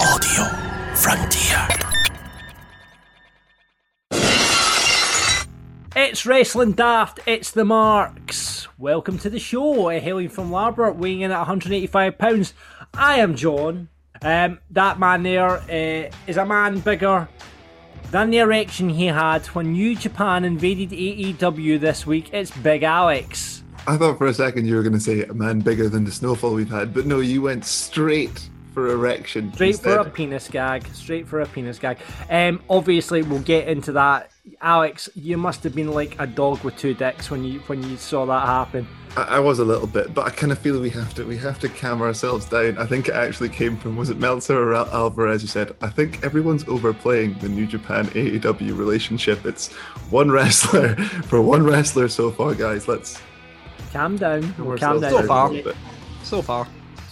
Audio Frontier. It's Wrestling Daft, it's the Marks. Welcome to the show. Hailing from Larbert, weighing in at 185 pounds. I am John. Um, that man there uh, is a man bigger than the erection he had when New Japan invaded AEW this week. It's Big Alex. I thought for a second you were going to say a man bigger than the snowfall we've had, but no, you went straight for erection. Straight instead. for a penis gag. Straight for a penis gag. Um, obviously, we'll get into that. Alex, you must have been like a dog with two dicks when you when you saw that happen. I, I was a little bit, but I kind of feel we have to we have to calm ourselves down. I think it actually came from was it Meltzer or Al- Alvarez who said, "I think everyone's overplaying the New Japan AEW relationship. It's one wrestler for one wrestler so far, guys. Let's Calm down. calm Calm down. down So far. a. So far.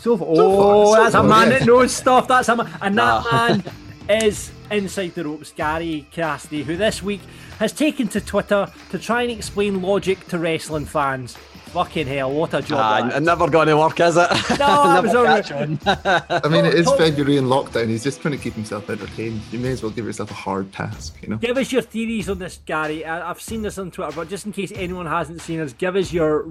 So far. Oh, so that's a man that knows stuff. That's a man, and that Nah. man is inside the ropes. Gary Cassidy, who this week has taken to Twitter to try and explain logic to wrestling fans. Fucking hell, what a job! Ah, that is. never going to work, is it? No, it Never was alright. catch on. I mean, it is February in lockdown. He's just trying to keep himself entertained. You may as well give yourself a hard task, you know. Give us your theories on this, Gary. I- I've seen this on Twitter, but just in case anyone hasn't seen us, give us your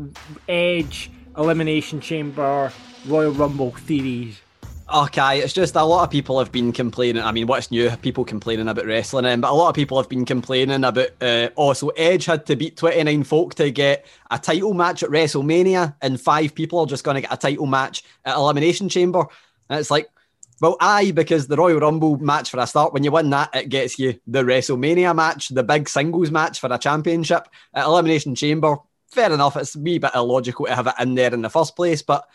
Edge Elimination Chamber Royal Rumble theories. Okay, it's just a lot of people have been complaining. I mean, what's new? People complaining about wrestling, um, but a lot of people have been complaining about. Uh, oh, so Edge had to beat 29 folk to get a title match at WrestleMania, and five people are just going to get a title match at Elimination Chamber. And it's like, well, aye, because the Royal Rumble match for a start, when you win that, it gets you the WrestleMania match, the big singles match for a championship at Elimination Chamber. Fair enough, it's a wee bit illogical to have it in there in the first place, but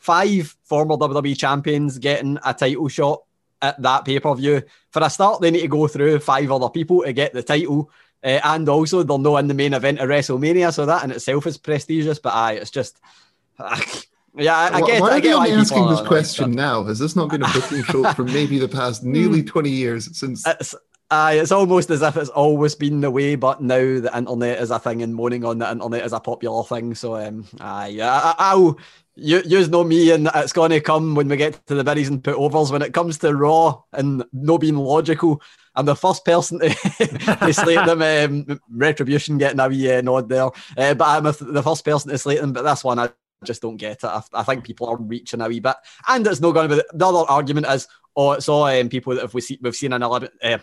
five former WWE champions getting a title shot at that pay per view. For a start, they need to go through five other people to get the title. Uh, and also, they're not in the main event of WrestleMania, so that in itself is prestigious. But aye, it's just. yeah, I, I Why- get, Why I are get they why only asking this question now? Has this not been a booking trope for maybe the past nearly 20 years since. It's, aye, it's almost as if it's always been the way, but now the internet is a thing and moaning on the internet is a popular thing. So, um, aye, I, I. You, you know me, and it's going to come when we get to the berries and put overs. When it comes to Raw and no being logical, I'm the first person to, to slate them. Um, Retribution getting a wee uh, nod there, uh, but I'm the first person to slate them. But this one, I just don't get it. I, I think people are reaching a wee bit, and it's not going to be. The other argument is, oh, it's all um, people that have we see, we've seen an eleven, uh,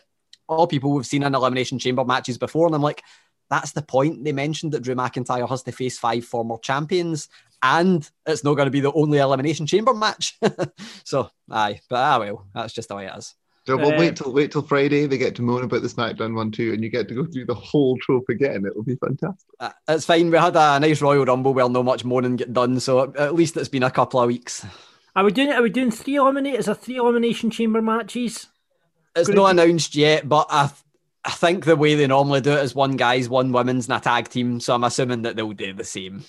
all people we've seen in elimination chamber matches before, and I'm like, that's the point. They mentioned that Drew McIntyre has to face five former champions, and it's not going to be the only elimination chamber match. so, aye, but ah well, that's just the way it is. So we'll Uh, wait till wait till Friday. They get to moan about the SmackDown one too, and you get to go through the whole trope again. It'll be fantastic. Uh, It's fine. We had a nice Royal Rumble where no much moaning get done, so at least it's been a couple of weeks. Are we doing? Are we doing three eliminate? Is there three elimination chamber matches? It's not announced yet, but I, th- I think the way they normally do it is one guys, one women's, and a tag team. So I'm assuming that they'll do the same.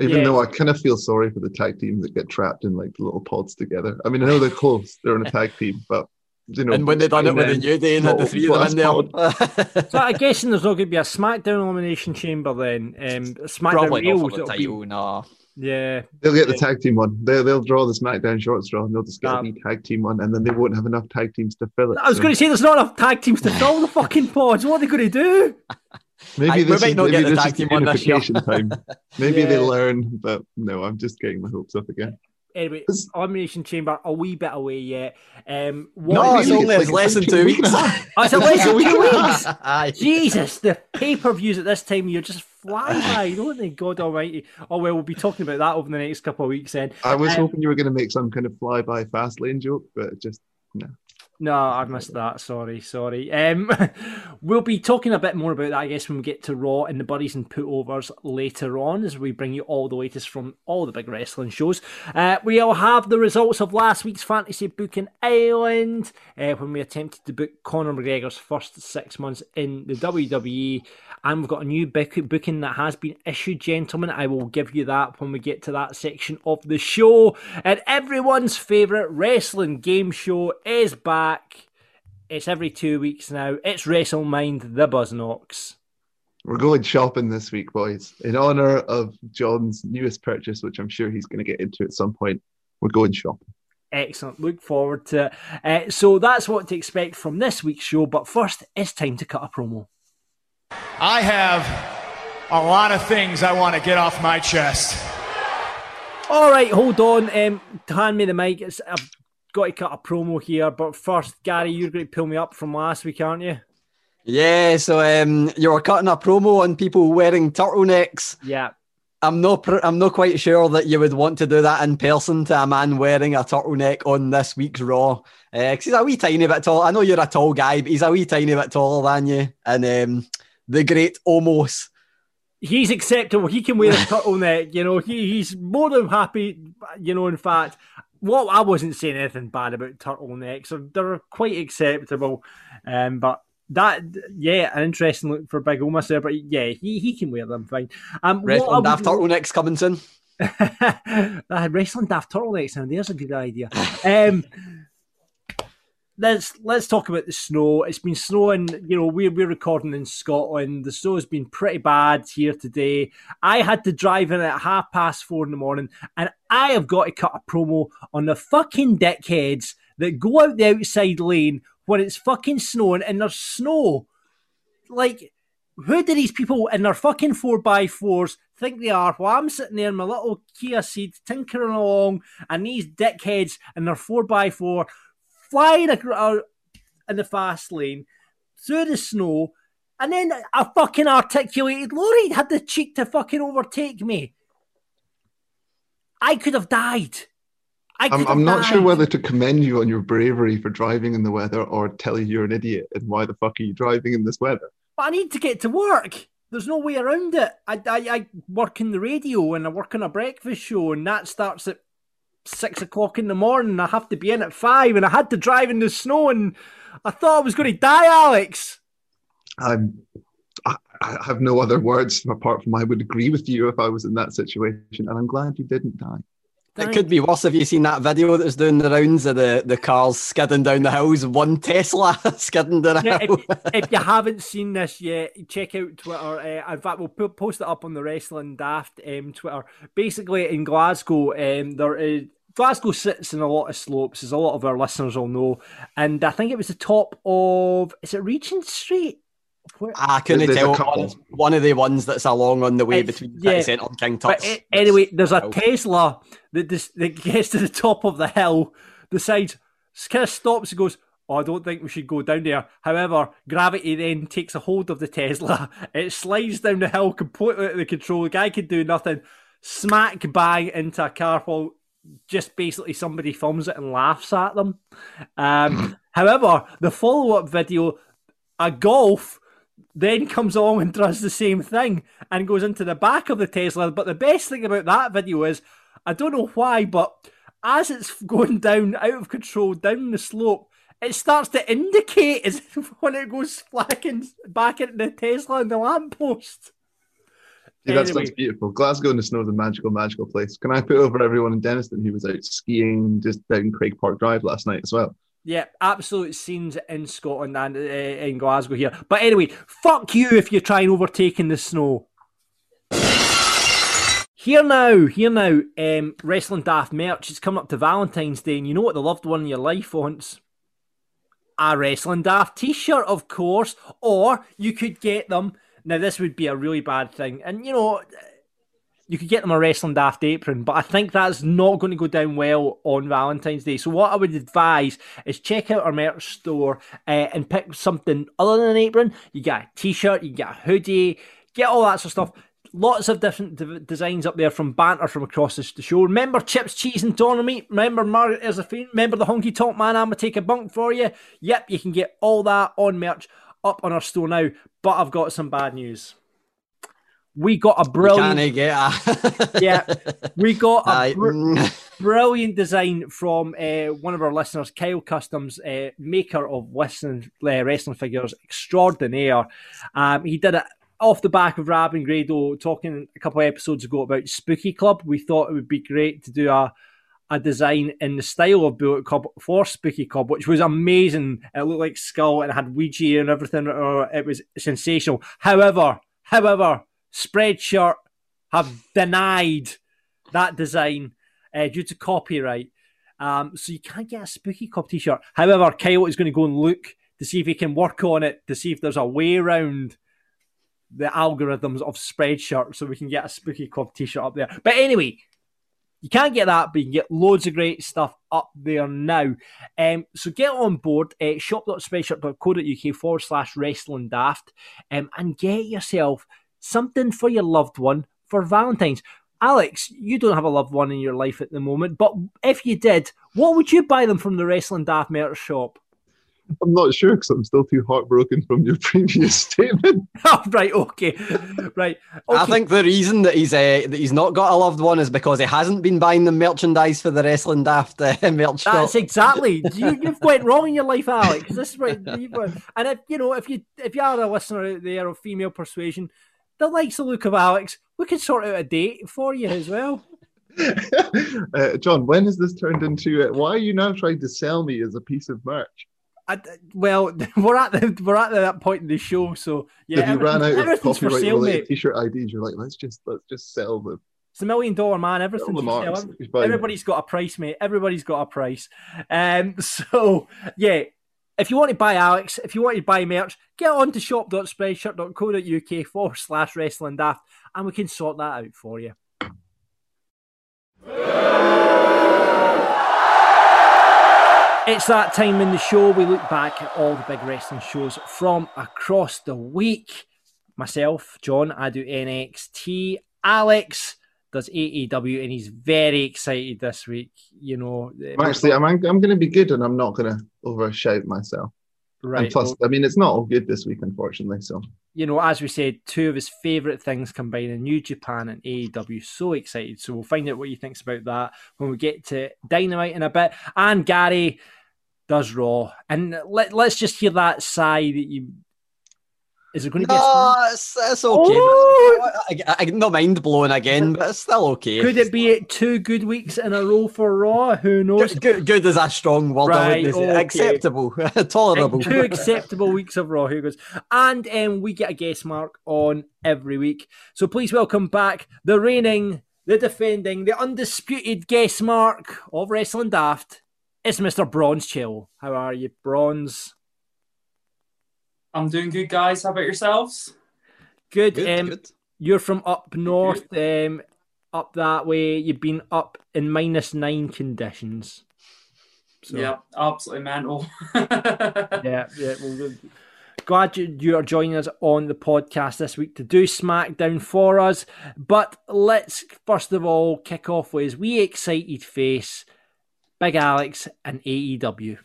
Even Yeah. though I kind of feel sorry for the tag teams that get trapped in like little pods together. I mean, I know they're close; they're in a tag team, but you know. and when they done it with the then- New Day and had the Well, three of them in there, So I'm guessing there's not going to be a SmackDown elimination chamber then. Um, SmackDown probably not for the it'll be- title. No. Yeah, They'll get the tag team one. They, they'll draw the SmackDown short straw, and they'll just get Ah. a tag team one, and then they won't have enough tag teams to fill it. I was so going to say there's not enough tag teams to fill the fucking pods. What are they going to do? maybe I- this might is, not maybe get the this tag is the team one this year. unification time. Maybe they learn, but no, I'm just getting my hopes up again. Anyway, It's- elimination chamber a wee bit away yet. Um, what No, it's really, only it's it's like- less than two a weeks. Oh, it's less than two weeks. Jesus, the pay per views at this time of year just fly by, don't they? God Almighty. Oh well, we'll be talking about that over the next couple of weeks. Then I was Um, hoping you were going to make some kind of fly by fast lane joke, but just no. No, I've missed that. Sorry, sorry. Um, we'll be talking a bit more about that, I guess, when we get to Raw and the Buddies and Putovers later on, as we bring you all the latest from all the big wrestling shows. Uh, we'll have the results of last week's Fantasy Booking Island, uh, when we attempted to book Conor McGregor's first six months in the WWE. And we've got a new booking that has been issued, gentlemen. I will give you that when we get to that section of the show. And everyone's favourite wrestling game show is back. It's every two weeks now. It's WrestleMind, the Buzznocks. We're going shopping this week, boys. In honor of John's newest purchase, which I'm sure he's going to get into at some point, we're going shopping. Excellent. Look forward to it. Uh, so that's what to expect from this week's show. But first, it's time to cut a promo. I have a lot of things I want to get off my chest. All right, hold on. Um, hand me the mic. It's, I've got to cut a promo here. But first, Gary, you're going to pull me up from last week, aren't you? Yeah, so um, you were cutting a promo on people wearing turtlenecks. Yeah. I'm not. Pr- I'm not quite sure that you would want to do that in person to a man wearing a turtleneck on this week's Raw. Because he's a wee tiny bit tall. I know you're a tall guy, but he's a wee tiny bit taller than you. And um, the great almost. He's acceptable. He can wear a turtleneck. You know, he, he's more than happy. You know, in fact, what I wasn't saying anything bad about turtlenecks. They're quite acceptable. Um, but that, yeah, an interesting look for Big Omos there. But yeah, he, he can wear them fine. Um, Wrestling would- Daft turtlenecks coming soon. wrestling daft turtlenecks now. There's a good idea. Um, let's let's talk about the snow. It's been snowing. You know, we're we're recording in Scotland. The snow has been pretty bad here today. I had to drive in at half past four in the morning, and I have got to cut a promo on the fucking dickheads that go out the outside lane when it's fucking snowing and there's snow. Like, who do these people in their fucking four by fours think they are? While I'm sitting there in my little Kia Ceed tinkering along, and these dickheads in their four by four flying across uh, in the fast lane through the snow, and then a fucking articulated lorry had the cheek to fucking overtake me. I could have died. I I'm, I'm not sure whether to commend you on your bravery for driving in the weather or tell you you're an idiot and why the fuck are you driving in this weather? But I need to get to work. There's no way around it. I, I, I work in the radio and I work on a breakfast show, and that starts at six o'clock in the morning. I have to be in at five, and I had to drive in the snow, and I thought I was going to die, Alex. I'm, I, I have no other words apart from I would agree with you if I was in that situation, and I'm glad you didn't die. It could be worse. Have you've seen that video that's doing the rounds of the, the cars skidding down the hills? One Tesla skidding down a Yeah, hill. if, if you haven't seen this yet, check out Twitter. Uh, in fact, we'll po- post it up on the Wrestling Daft um, Twitter. Basically, in Glasgow, um, there is. Glasgow sits in a lot of slopes, as a lot of our listeners will know. And I think it was the top of. Is it Regent Street? Where- ah, I couldn't There's tell. couple. One, one of the ones that's along on the way It's- between yeah. City Centre and King But Tut's. a- anyway, there's a. Tesla that, dis- that gets to the top of the hill, decides, kind of stops and goes, Oh, I don't think we should go down there. However, gravity then takes a hold of the Tesla. It slides down the hill completely out of the control. The guy could do nothing. Smack bang into a car while just basically somebody films it and laughs at them. Um, however, the follow up video, a golf then comes along and does the same thing and goes into the back of the Tesla. But the best thing about that video is, I don't know why, but as it's going down out of control down the slope, it starts to indicate as when it goes flacking back into the Tesla and the lamppost. See, that's, Anyway. that's beautiful. Glasgow in the snow is a magical, magical place. Can I put over everyone in Dennistoun who was out skiing just down Craigpark Drive last night as well? Yeah, absolute scenes in Scotland and uh, in Glasgow here. But anyway, fuck you if you're trying overtaking the snow. Here now, here now, um, Wrestling Daft merch. It's coming up to Valentine's Day, and you know what the loved one in your life wants? A Wrestling Daft t shirt, of course. Or you could get them. Now, this would be a really bad thing. And, you know, you could get them a Wrestling Daft apron, but I think that's not going to go down well on Valentine's Day. So what I would advise is check out our merch store uh, and pick something other than an apron. You get a t-shirt, you get a hoodie, get all that sort of stuff. lots of different d- designs up there from banter from across the show. Remember chips, cheese, and doner meat? Remember Margaret fiend? Remember the honky tonk man? I'ma take a bunk for you. Yep, you can get all that on merch up on our store now. But I've got some bad news. We got a brilliant. Get yeah, we got a br- brilliant design from uh, one of our listeners, Kyle Customs, uh, maker of wrestling, uh, wrestling figures extraordinaire. Um, he did it off the back of Rab and Grado talking a couple of episodes ago about Spooky Club. We thought it would be great to do a a design in the style of Bullet Club for Spooky Club, which was amazing. It looked like Skull and had Ouija and everything. It was sensational. However, however, Spreadshirt have denied that design uh, due to copyright. Um, so you can't get a Spooky Club t-shirt. However, Kyle is going to go and look to see if he can work on it to see if there's a way around the algorithms of Spreadshirt so we can get a Spooky Club t-shirt up there. But anyway, you can't get that, but you can get loads of great stuff up there now. Um, so get on board, uh, shop.spreadshirt.co.uk forward slash wrestling daft, um, and get yourself something for your loved one for Valentine's. Alex, you don't have a loved one in your life at the moment, but if you did, what would you buy them from the Wrestling Daft merch shop? I'm not sure because I'm still too heartbroken from your previous statement. oh, right, okay, right. I think the reason that he's uh, that he's not got a loved one is because he hasn't been buying the merchandise for the Wrestling Daft uh, merch shop. That's exactly. You, you've went wrong in your life, Alex. This is what you've and if you know if you if you are a listener out there of female persuasion that likes the look of Alex, we could sort out a date for you as well. uh, John, when has this turned into? Uh, why are you now trying to sell me as a piece of merch? I, well, we're at the we're at that point in the show, so yeah, Have you ran out of copyright sale, related. T-shirt IDs? You're like, let's just let's just sell them. It's a million dollar man. Everything's the for sale. marks. Every- It's fine. Everybody's got a price, mate. Everybody's got a price. Um, so yeah, if you want to buy Alex, if you want to buy merch, get on to shop.spreadshirt.co.uk forward slash wrestling daft, and we can sort that out for you. It's that time in the show. We look back at all the big wrestling shows from across the week. Myself, John, I do NXT. Alex does AEW, and he's very excited this week. You know, I'm actually, I'm I'm going to be good, and I'm not going to overshout myself. Right? and plus, I mean, it's not all good this week, unfortunately. So you know, as we said, two of his favourite things combining New Japan and AEW. So excited. So we'll find out what he thinks about that when we get to Dynamite in a bit. And Gary does Raw. And let, let's just hear that sigh that you. Is it going to be No, it's, it's okay. Oh! I, I, not mind blowing again, but it's still okay. Could it be two good weeks in a row for Raw? Who knows? Good, good, good is a strong word. Right, okay. Acceptable, tolerable. Two acceptable weeks of Raw. Who goes? And um, we get a guest mark on every week. So please welcome back the reigning, the defending, the undisputed guest mark of Wrestling Daft. It's Mr. Bronze Chill. How are you, Bronze? I'm doing good, guys. How about yourselves? Good. Good, um, good. You're from up north, um, up that way. You've been up in minus nine conditions. So, Yeah, absolutely mental. yeah, yeah. Well, good. glad you, you are joining us on the podcast this week to do SmackDown for us. But let's first of all kick off with his wee excited face, Big Alex and AEW.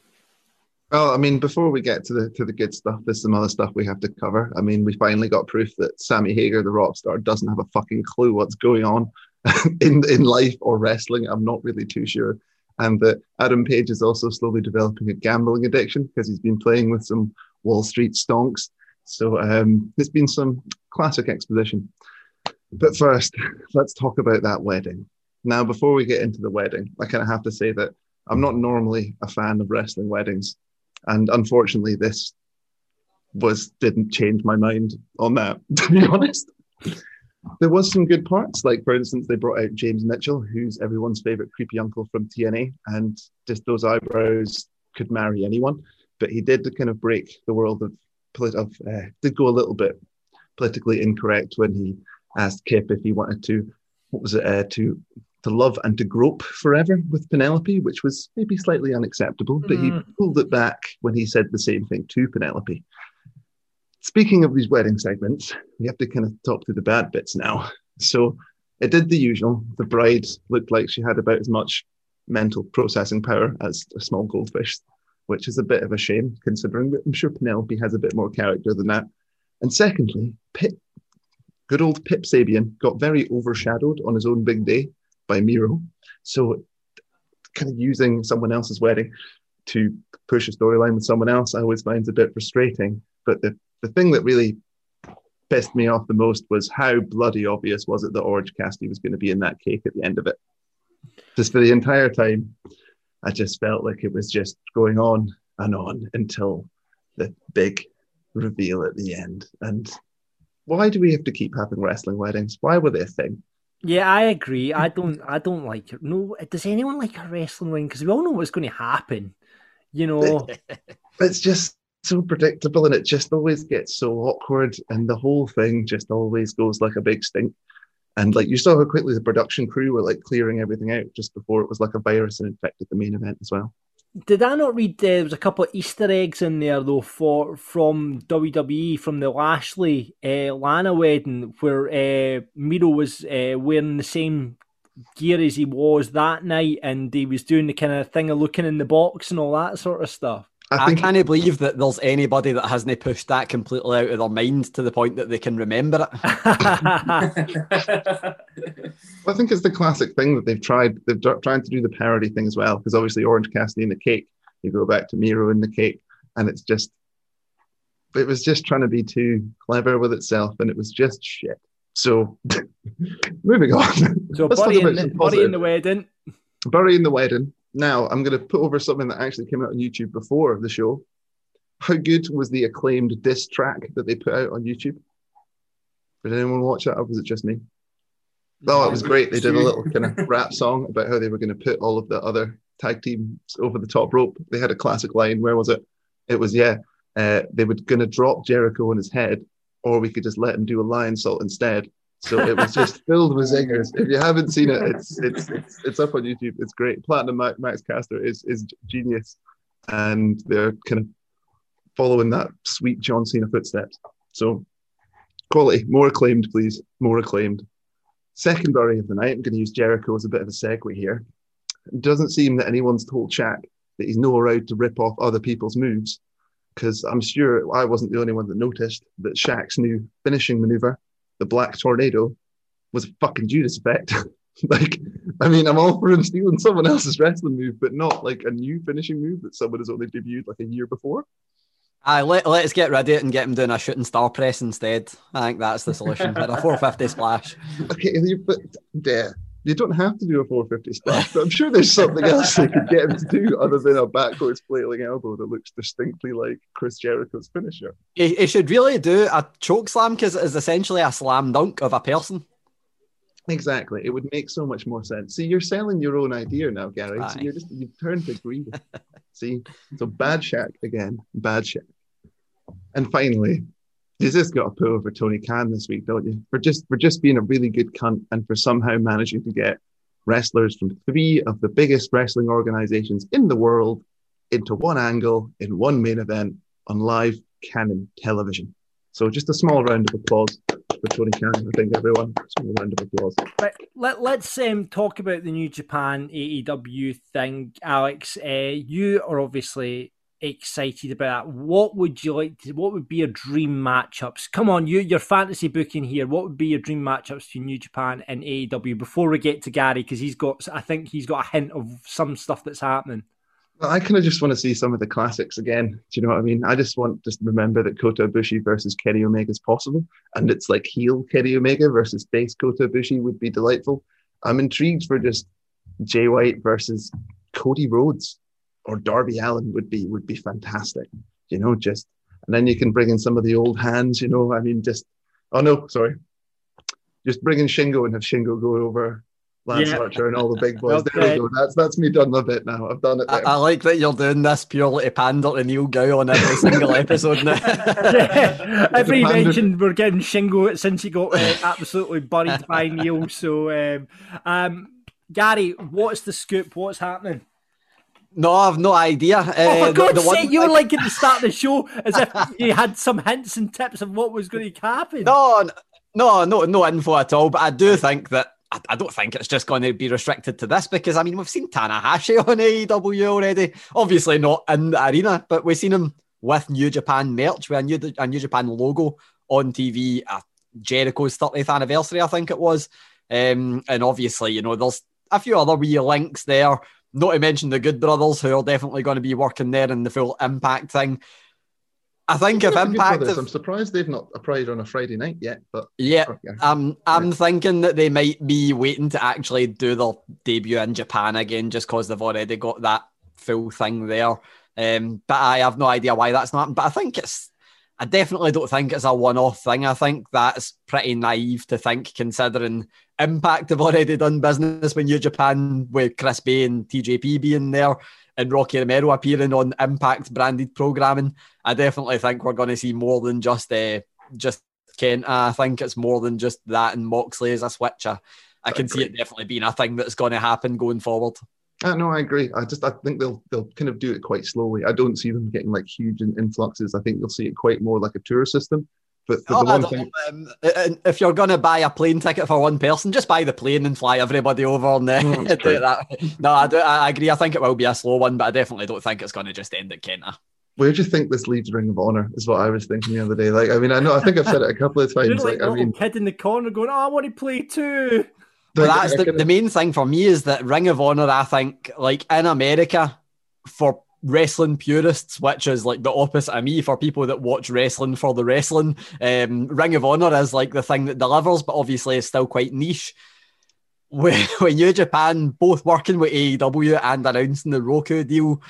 Well, I mean, before we get to the to the good stuff, there's some other stuff we have to cover. I mean, we finally got proof that Sammy Hagar, the rock star, doesn't have a fucking clue what's going on in in life or wrestling. I'm not really too sure. And that Adam Page is also slowly developing a gambling addiction because he's been playing with some Wall Street stonks. So um, there's been some classic exposition. But first, let's talk about that wedding. Now, before we get into the wedding, I kind of have to say that I'm not normally a fan of wrestling weddings and unfortunately this was didn't change my mind on that to be honest. There was some good parts like for instance they brought out james mitchell who's everyone's favorite creepy uncle from tna and just those eyebrows could marry anyone. But he did kind of break the world of of uh, did go a little bit politically incorrect when he asked kip if he wanted to what was it uh, to to love and to grope forever with Penelope, which was maybe slightly unacceptable, but he Mm. pulled it back when he said the same thing to Penelope. speaking of these wedding segments, we have to kind of talk to the bad bits now. So it did the usual. The bride looked like she had about as much mental processing power as a small goldfish, which is a bit of a shame considering that I'm sure Penelope has a bit more character than that. And secondly, Pip, good old Pip Sabian got very overshadowed on his own big day by Miro. So kind of using someone else's wedding to push a storyline with someone else, I always find a bit frustrating. But the, the thing that really pissed me off the most was how bloody obvious was it that Orange Cassidy was going to be in that cake at the end of it. Just for the entire time, I just felt like it was just going on and on until the big reveal at the end. And why do we have to keep having wrestling weddings? Why were they a thing? Yeah, I agree. I don't. I don't like. No, does anyone like a wrestling wedding? Because we all know what's going to happen. You know, it's just so predictable, and it just always gets so awkward, and the whole thing just always goes like a big stink. And like you saw how quickly the production crew were like clearing everything out just before it was like a virus and infected the main event as well. Did I not read uh, there was a couple of Easter eggs in there though for from WWE from the Lashley uh, Lana wedding where uh, Miro was uh, wearing the same gear as he was that night and he was doing the kind of thing of looking in the box and all that sort of stuff. I, I can't believe that there's anybody that hasn't pushed that completely out of their mind to the point that they can remember it. I think it's the classic thing that they've tried. They've tried to do the parody thing as well, because obviously Orange Cassidy in the cake. You go back to Miro in the cake, and it's just, it was just trying to be too clever with itself, and it was just shit. So, moving on. So, Let's in, the, Buddy in the wedding. Bury in the wedding. Now, I'm going to put over something that actually came out on YouTube before the show. How good was the acclaimed diss track that they put out on YouTube? Did anyone watch that, or was it just me? Oh, it was great. They did a little kind of rap song about how they were going to put all of the other tag teams over the top rope. They had a classic line. Where was it? It was yeah. Uh, they were going to drop Jericho on his head, or we could just let him do a Lionsault instead. So it was just filled with zingers. If you haven't seen it, it's it's it's, it's up on YouTube. It's great. Platinum Max Caster is is genius, and they're kind of following that sweet John Cena footsteps. So quality, more acclaimed, please, more acclaimed. Secondary of the night. I'm going to use Jericho as a bit of a segue here. It doesn't seem that anyone's told Shaq that he's not allowed to rip off other people's moves, because I'm sure I wasn't the only one that noticed that Shaq's new finishing maneuver the Black Tornado was a fucking Judas effect. like, I mean, I'm all for him stealing someone else's wrestling move, but not like a new finishing move that someone has only debuted like a year before. Aye, let, let's get rid of it and get him doing a shooting star press instead. I think that's the solution. But a 450 splash. Okay, but yeah, you don't have to do a 450 splash, but I'm sure there's something else they could get him to do other than a backwards flailing elbow that looks distinctly like Chris Jericho's finisher. He, he should really do a choke slam because it is essentially a slam dunk of a person. Exactly. It would make so much more sense. See, you're selling your own idea now, Gary. Aye. So you're just you've turned to agree. See, so bad Shaq again, bad Shaq. And finally, you just got to pull over Tony Khan this week, don't you? For just for just being a really good cunt and for somehow managing to get wrestlers from three of the biggest wrestling organizations in the world into one angle in one main event on live canon television. So just a small round of applause for Tony Khan. I think everyone, small round of applause. But let, let's um, talk about the New Japan AEW thing, Alex. Uh, you are obviously excited about that. What would you like to? What would be your dream matchups? Come on, you your fantasy booking here. What would be your dream matchups between New Japan and AEW before we get to Gary? Because he's got, I think he's got a hint of some stuff that's happening. I kind of just want to see some of the classics again. Do you know what I mean? I just want just remember that Kota Ibushi versus Kenny Omega is possible, and it's like heel Kenny Omega versus face Kota Ibushi would be delightful. I'm intrigued for just Jay White versus Cody Rhodes or Darby Allin would be would be fantastic. You know, just and then you can bring in some of the old hands. You know, I mean, just oh no, sorry, just bring in Shingo and have Shingo go over Lance yeah. Archer and all the big boys. okay. There we go. That's that's me done a bit now. I've done it. I, I, like that you're doing this purely to pander to Neil Gow on every single episode now. yeah. Every mention we're getting Shingo since he got uh, absolutely buried by Neil. So, um, um, Gary, what's the scoop? What's happening? No, I've no idea. Oh, Uh, for the- the God's sake, you were like at the start of the show as if you had some hints and tips of what was going to happen. No, no, no, no info at all. But I do think that I, I don't think it's just going to be restricted to this because I mean we've seen Tanahashi on AEW already. Obviously not in the arena, but we've seen him with New Japan merch, with a New, a New Japan logo on TV at Jericho's 30th anniversary, I think it was. Um, and obviously, you know, there's a few other wee links there. Not to mention the Good Brothers, who are definitely going to be working there in the full Impact thing. I think if Impact, Brothers, have- I'm surprised they've not applied on a Friday night yet, but yeah, Okay. I'm I'm thinking that they might be waiting to actually do their debut in Japan again, just because they've already got that full thing there. Um, but I have no idea why that's not. But I think it's. I definitely don't think it's a one-off thing. I think that's pretty naive to think, considering Impact have already done business with New Japan with Chris Bey and TJP being there, and Rocky Romero appearing on Impact branded programming. I definitely think we're going to see more than just uh, just Kent. I think it's more than just that, and Moxley as a switcher. I can see it definitely being a thing that's going to happen going forward. Uh, no, I agree. I just I think they'll they'll kind of do it quite slowly. I don't see them getting like huge influxes. I think you'll see it quite more like a tour system. But, Oh, the one thing, um, if you're going to buy a plane ticket for one person, just buy the plane and fly everybody over and No, do that. No, I, do, I agree. I think it will be a slow one, but I definitely don't think it's going to just end at Kenta. where do you think this leaves Ring of Honor? Is what I was thinking the other day. Like, I mean, I know I think I've said it a couple of You're times. like Like, a I mean, kid in the corner going, "Oh, I want to play too." But that's the, the main thing for me is that Ring of Honor, I think, like in America, for wrestling purists, which is like the opposite of me, for people that watch wrestling for the wrestling, um, Ring of Honor is like the thing that delivers, but obviously it's still quite niche. When, when New Japan both working with AEW and announcing the Roku deal,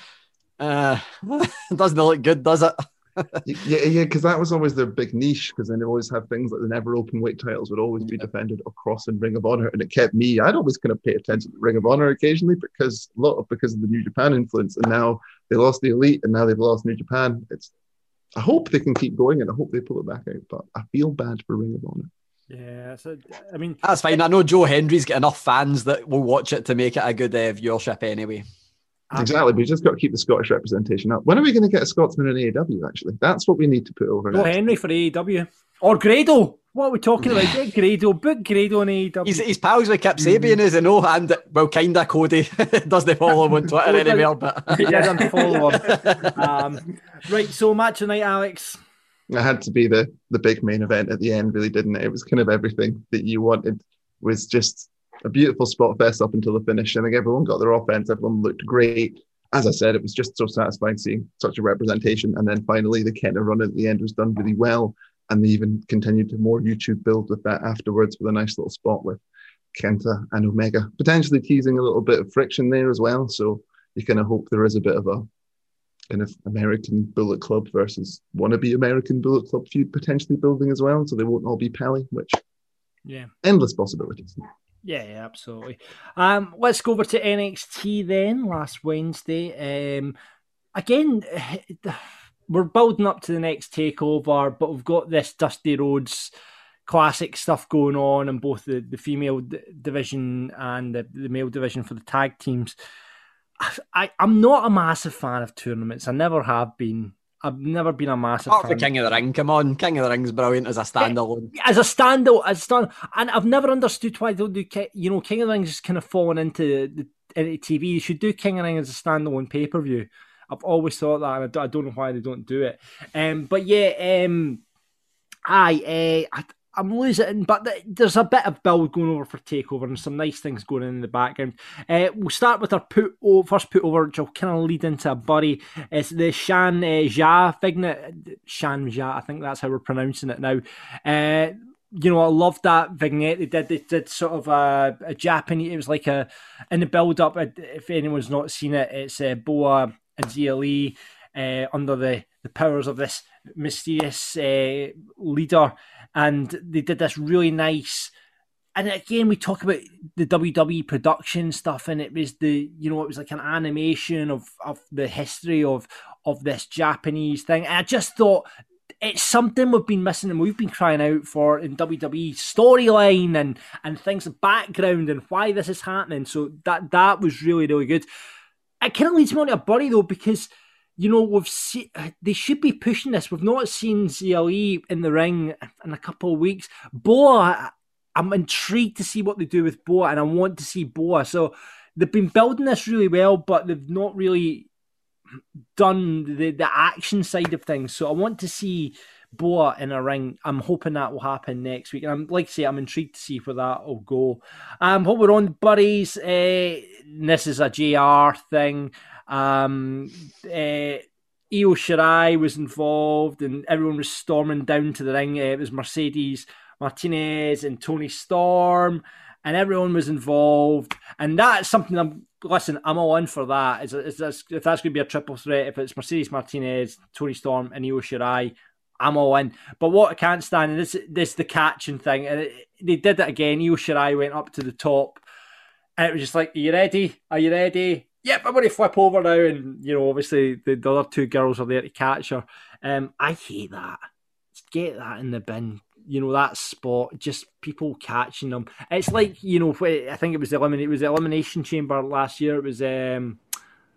uh, doesn't look good, does it? yeah, yeah, because that was always their big niche. Because then they always have things like the never open weight titles would always be defended across in Ring of Honor, and it kept me. I'd always kind of pay attention to Ring of Honor occasionally because a lot of because of the New Japan influence, and now they lost the Elite, and now they've lost New Japan. It's. I hope they can keep going, and I hope they pull it back out. But I feel bad for Ring of Honor. Yeah, so, I mean, That's fine. I know Joe Hendry's got enough fans that will watch it to make it a good uh, viewership anyway. Exactly, we just got to keep the Scottish representation up. When are we going to get a Scotsman in AEW? Actually, that's what we need to put over. Joe next. Hendry for AEW or Grado. What are we talking about? Get Grado, book Grado on AEW. He's, he's pals with Kip Sabian, is you know, and well, kind of Cody doesn't follow him on Twitter anymore. But he doesn't follow him. Um, right, so match tonight, Alex. It had to be the the big main event at the end, really, didn't it? It was kind of everything that you wanted. Was just a beautiful spot fest up until the finish. I think everyone got their offense. Everyone looked great. As I said, it was just so satisfying seeing such a representation. And then finally, the Kenta run at the end was done really well. And they even continued to more YouTube build with that afterwards with a nice little spot with Kenta and Omega, potentially teasing a little bit of friction there as well. So you kind of hope there is a bit of a kind of American Bullet Club versus wannabe American Bullet Club feud potentially building as well. So they won't all be Pally, which Yeah. endless possibilities. Yeah, yeah, absolutely. Um, let's go over to NXT then. Last Wednesday, um, again, we're building up to the next takeover, but we've got this Dusty Rhodes classic stuff going on in both the, the female d- division and the, the male division for the tag teams. I, I'm not a massive fan of tournaments. I never have been. I've never been a massive apart fan. from King of the Ring, come on, King of the Ring's brilliant as a standalone. as a standout, as a stand, and I've never understood why they don't do. You know, King of the Ring is just kind of falling into the into TV. You should do King of the Ring as a standalone pay per view. I've always thought that, and I don't, I don't know why they don't do it. Um, but yeah, um, I, uh, I I'm losing, but there's a bit of build going over for takeover and some nice things going on in the background. Uh, we'll start with our put first put over, which will kind of lead into a buddy. It's the Shan uh, Ja vignette, Shan Ja, I think that's how we're pronouncing it now. Uh, you know, I loved that vignette they did. They did sort of a, a Japanese. It was like a in the build up. If anyone's not seen it, it's uh, Boa and Xia Li uh, under the the powers of this mysterious uh, leader, and they did this really nice. And again, we talk about the WWE production stuff, and it was the you know it was like an animation of of the history of of this Japanese thing. And I just thought it's something we've been missing and we've been crying out for in WWE storyline and and things background and why this is happening. So that that was really really good. it kind of leads me on to a buddy though because you know we've seen they should be pushing this. We've not seen Xia Li in the ring in a couple of weeks. Boa, I'm intrigued to see what they do with Boa, and I want to see Boa. So they've been building this really well, but they've not really done the the action side of things. So I want to see Boa in a ring. I'm hoping that will happen next week. And I'm like I say, I'm intrigued to see where that will go. Um, what we're on, buddies. Uh, this is a JR thing. Um, uh, Io Shirai was involved, and everyone was storming down to the ring. Uh, it was Mercedes Martinez and Toni Storm, and everyone was involved. And that's something I'm listen. I'm all in for that. Is, is, is if that's going to be a triple threat, if it's Mercedes Martinez, Toni Storm, and Io Shirai, I'm all in. But what I can't stand is this, this the catching thing. And it, they did it again. Io Shirai went up to the top, and it was just like, "Are you ready? Are you ready?" Yep, I'm going to flip over now, and you know, obviously the, the other two girls are there to catch her. Um, I hate that. Get that in the bin. You know that spot, just people catching them. It's like you know, I think it was the eliminate, it was the elimination chamber last year. It was um,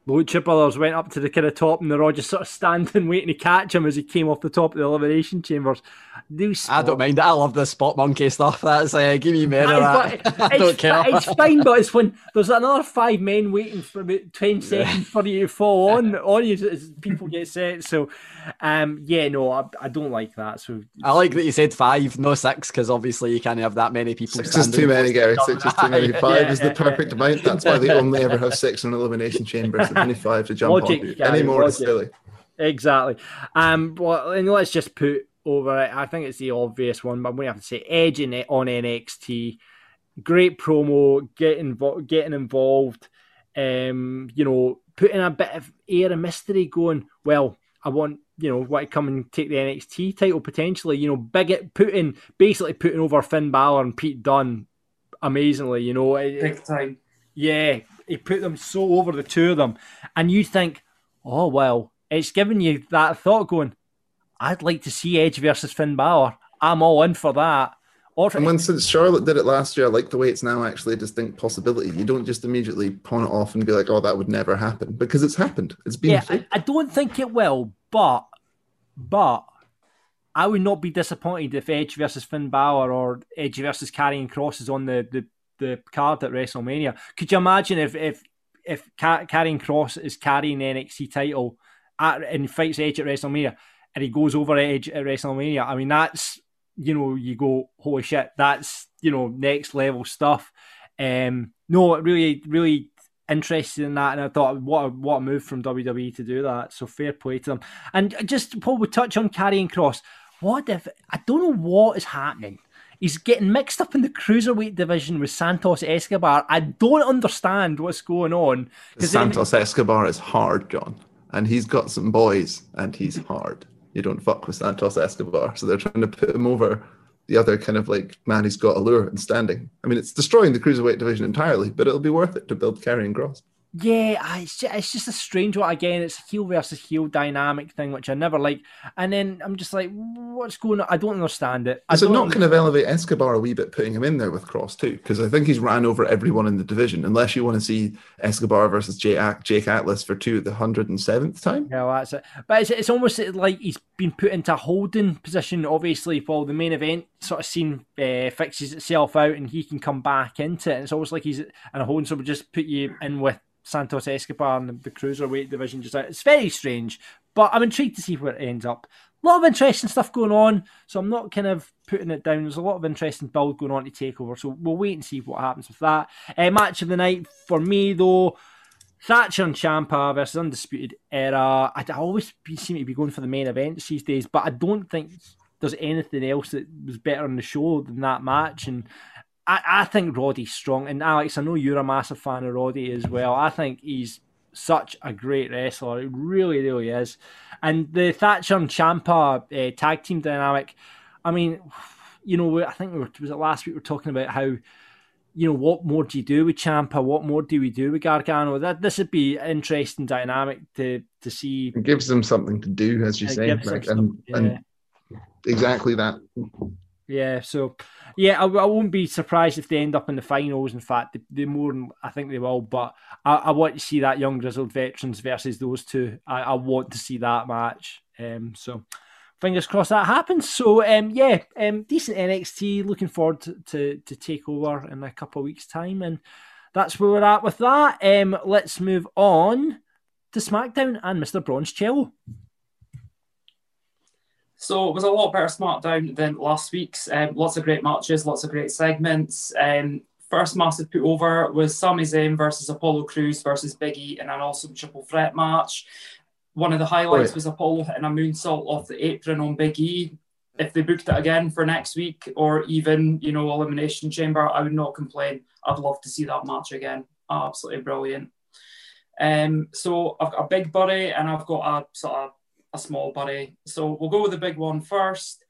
the Lucha Brothers went up to the kind of top and they're all just sort of standing waiting to catch him as he came off the top of the elimination chambers. I don't mind it. I love the spot monkey stuff. That's uh, give me more of that. I don't care. It's fine, but it's when there's another five men waiting for about 10 seconds for you to fall on on you as people get set. So, um, yeah, no, I, I don't like that. So I like that you said five, no six, because obviously you can't have that many people. Six is too many, Gary. Six is too many. Five yeah, is the perfect yeah. amount. That's why they only ever have six in an elimination chamber. So only five to jump Logic, on. Any more is silly. Exactly. Um, well, and let's just put over it. I think it's the obvious one, but I'm going to have to say Edge in it on NXT. Great promo, getting getting involved. Um, you know, putting a bit of air of mystery going. Well, I want you know want to come and take the NXT title potentially. You know, big it putting basically putting over Finn Balor and Pete Dunne amazingly. You know, big time. Yeah, he put them so over the two of them, and you think, oh well, it's giving you that thought going I'd like to see Edge versus Finn Balor. I'm all in for that. Or and when since Charlotte did it last year, I like the way it's now actually a distinct possibility. You don't just immediately pawn it off and be like, "Oh, that would never happen," because it's happened. It's been. Yeah, I, I, don't think it will, but but I would not be disappointed if Edge versus Finn Balor or Edge versus Karrion Kross is on the, the, the card at WrestleMania. Could you imagine if if if Karrion Kross is carrying the NXT title at, and fights Edge at WrestleMania? and he goes over Edge at WrestleMania. I mean, that's you know, you go, holy shit, that's you know, next level stuff. Um, no, really, really interested in that, and I thought, what a, what a move from WWE to do that. So fair play to them. And just Paul, we touch on Karrion Kross. What if I don't know what is happening? He's getting mixed up in the cruiserweight division with Santos Escobar. I don't understand what's going on. Santos then... Escobar is hard, John, and he's got some boys, and he's hard you don't fuck with Santos Escobar. So they're trying to put him over the other kind of like man who's got allure and standing. I mean, it's destroying the cruiserweight division entirely, but it'll be worth it to build Karrion Kross. Yeah, it's just, it's just a strange one. Again, it's a heel versus heel dynamic thing, which I never like. And then I'm just like, what's going on? I don't understand it. Is it not kind of elevate Escobar a wee bit, putting him in there with Kross too? Because I think he's ran over everyone in the division, unless you want to see Escobar versus Jake, Jake Atlas for two, the 107th time. Yeah, well, that's it. But it's, it's almost like he's been put into a holding position, obviously, while the main event sort of scene uh, fixes itself out and he can come back into it. And it's almost like he's in a holding, so we just put you in with Santos Escobar and the cruiserweight division just out. It's very strange, but I'm intrigued to see where it ends up. A lot of interesting stuff going on, so I'm not kind of putting it down. There's a lot of interesting build going on to take over, so we'll wait and see what happens with that. Uh, match of the night for me, though. Thatcher and Ciampa versus Undisputed Era. I, always seem to be going for the main events these days, but I don't think there's anything else that was better on the show than that match. And I, I think Roddy's strong. And Alex, I know you're a massive fan of Roddy as well. I think he's such a great wrestler. He really, really is. And the Thatcher and Ciampa uh, tag team dynamic, I mean, you know, I think we were, was it last week we were talking about how, you know, what more do you do with Ciampa? What more do we do with Gargano? That this would be interesting dynamic to to see. It gives them something to do, as you it say, like, and, yeah. and exactly that Yeah, so yeah, I, I, won't be surprised if they end up in the finals. In fact, they, more I think they will. But I, I, want to see that young grizzled veterans versus those two. I, I want to see that match. Um, so fingers crossed that happens. So um, yeah, um, decent NXT. Looking forward to, to, to take over in a couple of weeks' time, and that's where we're at with that. Um, let's move on to SmackDown and Mr. Bronze Cello. So it was a lot better SmackDown than last week's. Um, lots of great matches, lots of great segments. Um, first massive put over was Sami Zayn versus Apollo Crews versus Biggie in an awesome triple threat match. One of the highlights oh, was Apollo hitting a moonsault off the apron on Big E. If they booked it again for next week or even, you know, Elimination Chamber, I would not complain. I'd love to see that match again. Absolutely brilliant. Um, so I've got a big buddy and I've got a sort of a small buddy. So we'll go with the big one first.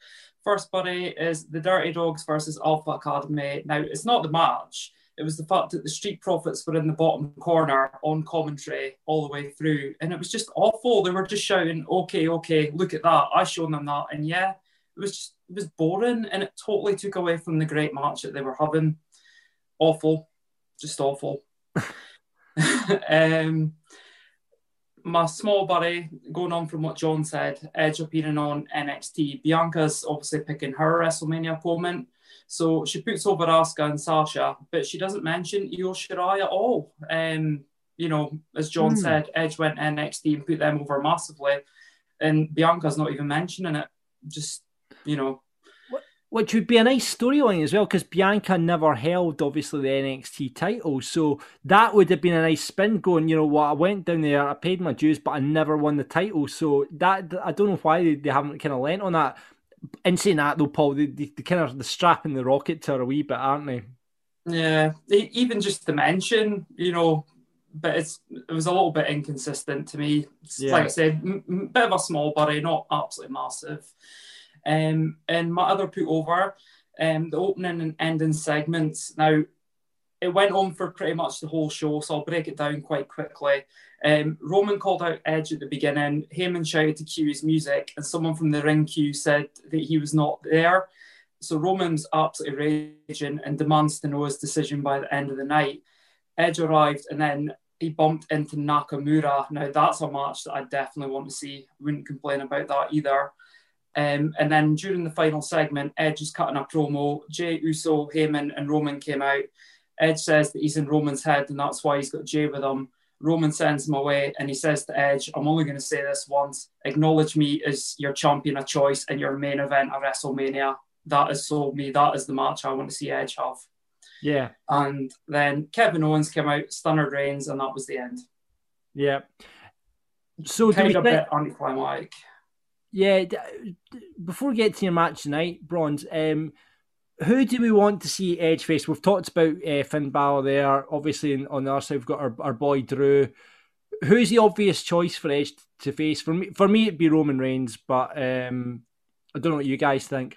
First buddy is the Dirty Dawgs versus Alpha Academy. Now, it's not the match. It was the fact that the Street Profits were in the bottom corner on commentary all the way through. And it was just awful. They were just shouting, okay, okay, look at that. I showed them that. And yeah, it was just, it was boring and it totally took away from the great match that they were having. Awful. Just awful. um, my small buddy, going on from what John said, Edge appearing on NXT. Bianca's obviously picking her WrestleMania opponent. So she puts over Asuka and Sasha, but she doesn't mention Io Shirai at all. Um, you know, as John mm. said, Edge went NXT and put them over massively. And Bianca's not even mentioning it. Just, you know, which would be a nice storyline as well because Bianca never held obviously the NXT title, so that would have been a nice spin. Going, you know what, I went down there, I paid my dues, but I never won the title. So that I don't know why they, they haven't kind of lent on that. In saying that though, Paul, they, they, they kind of the strapping the rocket to her a wee bit, aren't they? Yeah, even just to mention, you know, but it's it was a little bit inconsistent to me. Yeah. Like I said, m- bit of a small body, not absolutely massive. Um, and my other put over, um, the opening and ending segments. Now, it went on for pretty much the whole show, so I'll break it down quite quickly. Um, Roman called out Edge at the beginning. Heyman shouted to cue his music, and someone from the ring queue said that he was not there. So Roman's absolutely raging and demands to know his decision by the end of the night. Edge arrived, and then he bumped into Nakamura. Now that's a match that I definitely want to see. Wouldn't complain about that either. Um, and then during the final segment, Edge is cutting a promo. Jey Uso, Heyman, and Roman came out. Edge says that he's in Roman's head and that's why he's got Jey with him. Roman sends him away and he says to Edge, I'm only going to say this once acknowledge me as your champion of choice and your main event of WrestleMania. That is sold me. That is the match I want to see Edge have. Yeah. And then Kevin Owens came out, Stunner Reigns, and that was the end. Yeah. So, kind of a bit anticlimactic. Yeah, before we get to your match tonight, Bronze, um, who do we want to see Edge face? We've talked about uh, Finn Balor there. Obviously, on the other side, we've got our, our boy Drew. Who's the obvious choice for Edge to face? For me, for me, it'd be Roman Reigns, but um, I don't know what you guys think.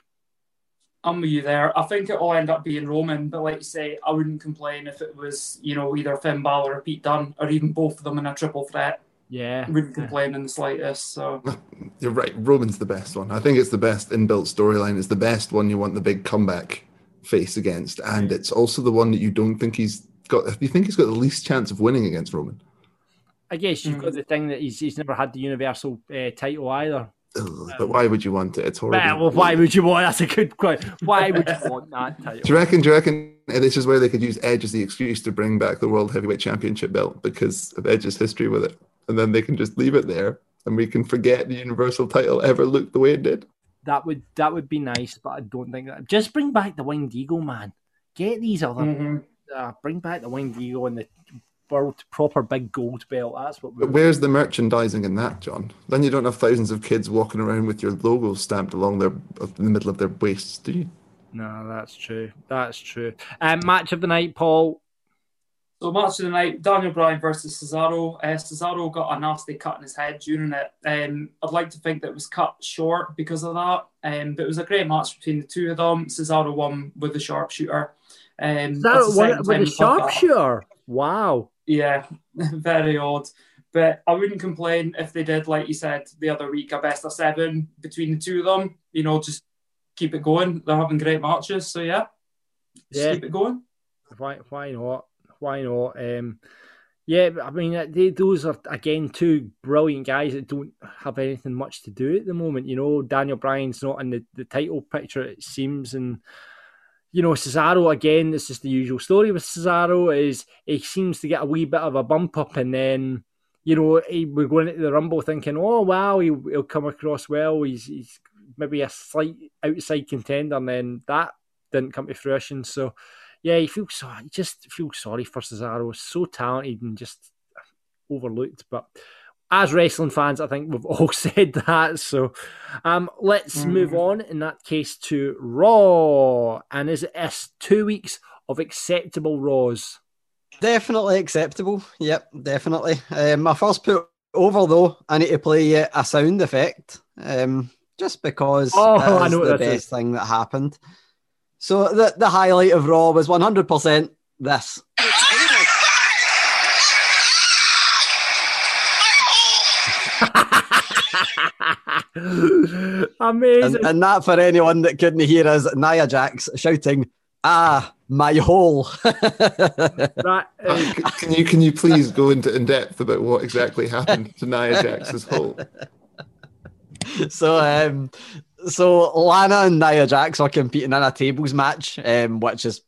I'm with you there. I think it'll end up being Roman, but like you say, I wouldn't complain if it was, you know, either Finn Balor or Pete Dunne, or even both of them in a triple threat. Yeah. Wouldn't complain in the slightest. So you're right. Roman's the best one. I think it's the best inbuilt storyline. It's the best one you want the big comeback face against, and it's also the one that you don't think he's got. You think he's got the least chance of winning against Roman. I guess you've mm. got the thing that he's he's never had the universal uh, title either. Ugh, but why would you want it? It's horrible. Well, why would you want? That's a good question. Why would you want that title? Do you reckon? Do you reckon this is where they could use Edge as the excuse to bring back the World Heavyweight Championship belt because of Edge's history with it? And then they can just leave it there and we can forget the universal title ever looked the way it did. That would that would be nice, but I don't think that. Just bring back the Winged Eagle, man. Get these other. Mm-hmm. Uh, bring back the Winged Eagle and the world proper big gold belt. That's what. But where's the merchandising in that, John? Then you don't have thousands of kids walking around with your logo stamped along their in the middle of their waists, do you? No, that's true. That's true. Um, match of the night, Paul. So match of the night, Daniel Bryan versus Cesaro. Uh, Cesaro got a nasty cut in his head during it. Um, I'd like to think that it was cut short because of that. Um, but it was a great match between the two of them. Cesaro won with the sharpshooter. Um, Cesaro won with the sharpshooter. Wow. Yeah, very odd. But I wouldn't complain if they did, like you said the other week, a best of seven between the two of them. You know, just keep it going. They're having great matches, so yeah, yeah. keep it going. Why? Why not? Why not? Um, yeah, I mean, they, those are again two brilliant guys that don't have anything much to do at the moment. You know, Daniel Bryan's not in the, the title picture, it seems, and you know, Cesaro again. This is the usual story with Cesaro. Is he seems to get a wee bit of a bump up, and then you know he, we're going into the Rumble thinking, oh wow, he, will come across well. He's, he's maybe a slight outside contender, and then that didn't come to fruition. So yeah, you feel so you just feel sorry for Cesaro. So talented and just overlooked. But as wrestling fans, I think we've all said that. So um, let's mm. move on in that case to Raw. And is it two weeks of acceptable Raws? Definitely acceptable. Yep, definitely. Um, my first put over though, I need to play uh, a sound effect. Um, just because oh, I know the best is. thing that happened. So the, the highlight of Raw was 100% this. Amazing. And, and, that for anyone that couldn't hear us, Nia Jax shouting, "Ah, my hole." that, uh, can you can you please go into in depth about what exactly happened to Nia Jax's hole? So um, so Lana and Nia Jax are competing in a tables match, um, which is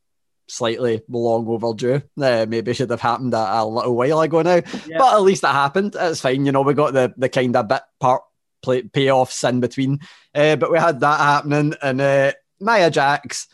slightly long overdue. Uh, maybe should have happened a, a little while ago now, yeah. but at least it happened. It's fine, you know. We got the the kind of bit part play, payoffs in between, uh, but we had that happening, and uh, Nia Jax,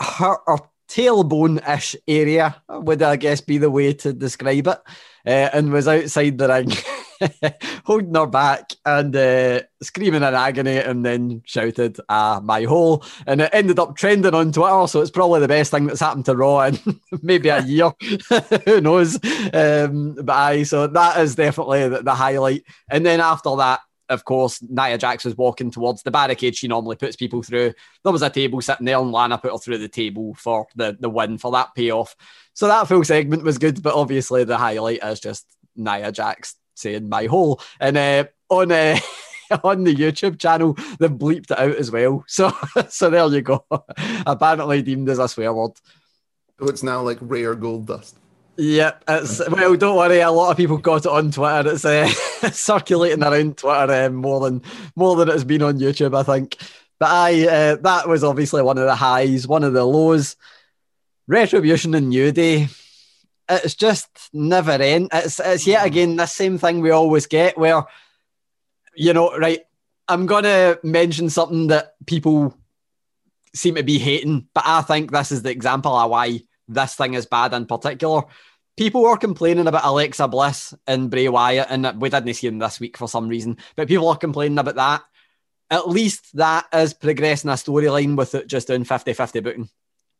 her, her tailbone ish area would I guess be the way to describe it, uh, and was outside the ring. holding her back and uh, screaming in agony, and then shouted, "Ah, my hole!" And it ended up trending on Twitter. So it's probably the best thing that's happened to Raw in maybe a year. Who knows? Um, but I so that is definitely the, the highlight. And then after that, of course, Nia Jax was walking towards the barricade she normally puts people through. There was a table sitting there, and Lana put her through the table for the, the win for that payoff. So that full segment was good, but obviously the highlight is just Nia Jax saying my hole. And uh, on uh, on the YouTube channel, they've bleeped it out as well. So so there you go. Apparently deemed as a swear word. So it's now like rare gold dust. Yep, it's well. Don't worry, a lot of people got it on Twitter. It's uh, circulating around Twitter um, more than more than it's been on YouTube, I think. But I, uh, that was obviously one of the highs, one of the lows. Retribution and New Day it's just never end. It's it's yet mm. again the same thing we always get where, you know, right. I'm gonna mention something that people seem to be hating, but I think this is the example of why this thing is bad in particular. People were complaining about Alexa Bliss and Bray Wyatt, and we didn't see him this week for some reason, but people are complaining about that. At least that is progressing a storyline with it just doing 50 50 booking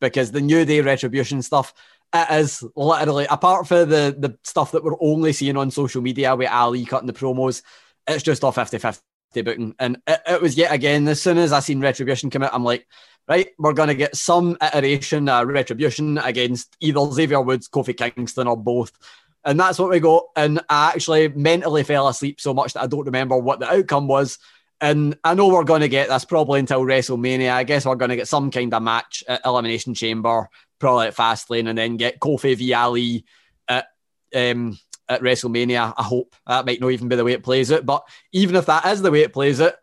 because the New Day retribution stuff it is literally apart from the the stuff that we're only seeing on social media with Ali cutting the promos, it's just all 50-50 booking. And it, it, was yet again, as soon as I seen Retribution come out, I'm like, right, we're gonna get some iteration uh, Retribution against either Xavier Woods, Kofi Kingston, or both. And that's what we got. And I actually mentally fell asleep so much that I don't remember what the outcome was. And I know we're going to get this probably until WrestleMania. I guess we're going to get some kind of match at Elimination Chamber probably at Fastlane, and then get Kofi v Ali at um, at WrestleMania. I hope that might not even be the way it plays it, but even if that is the way it plays it,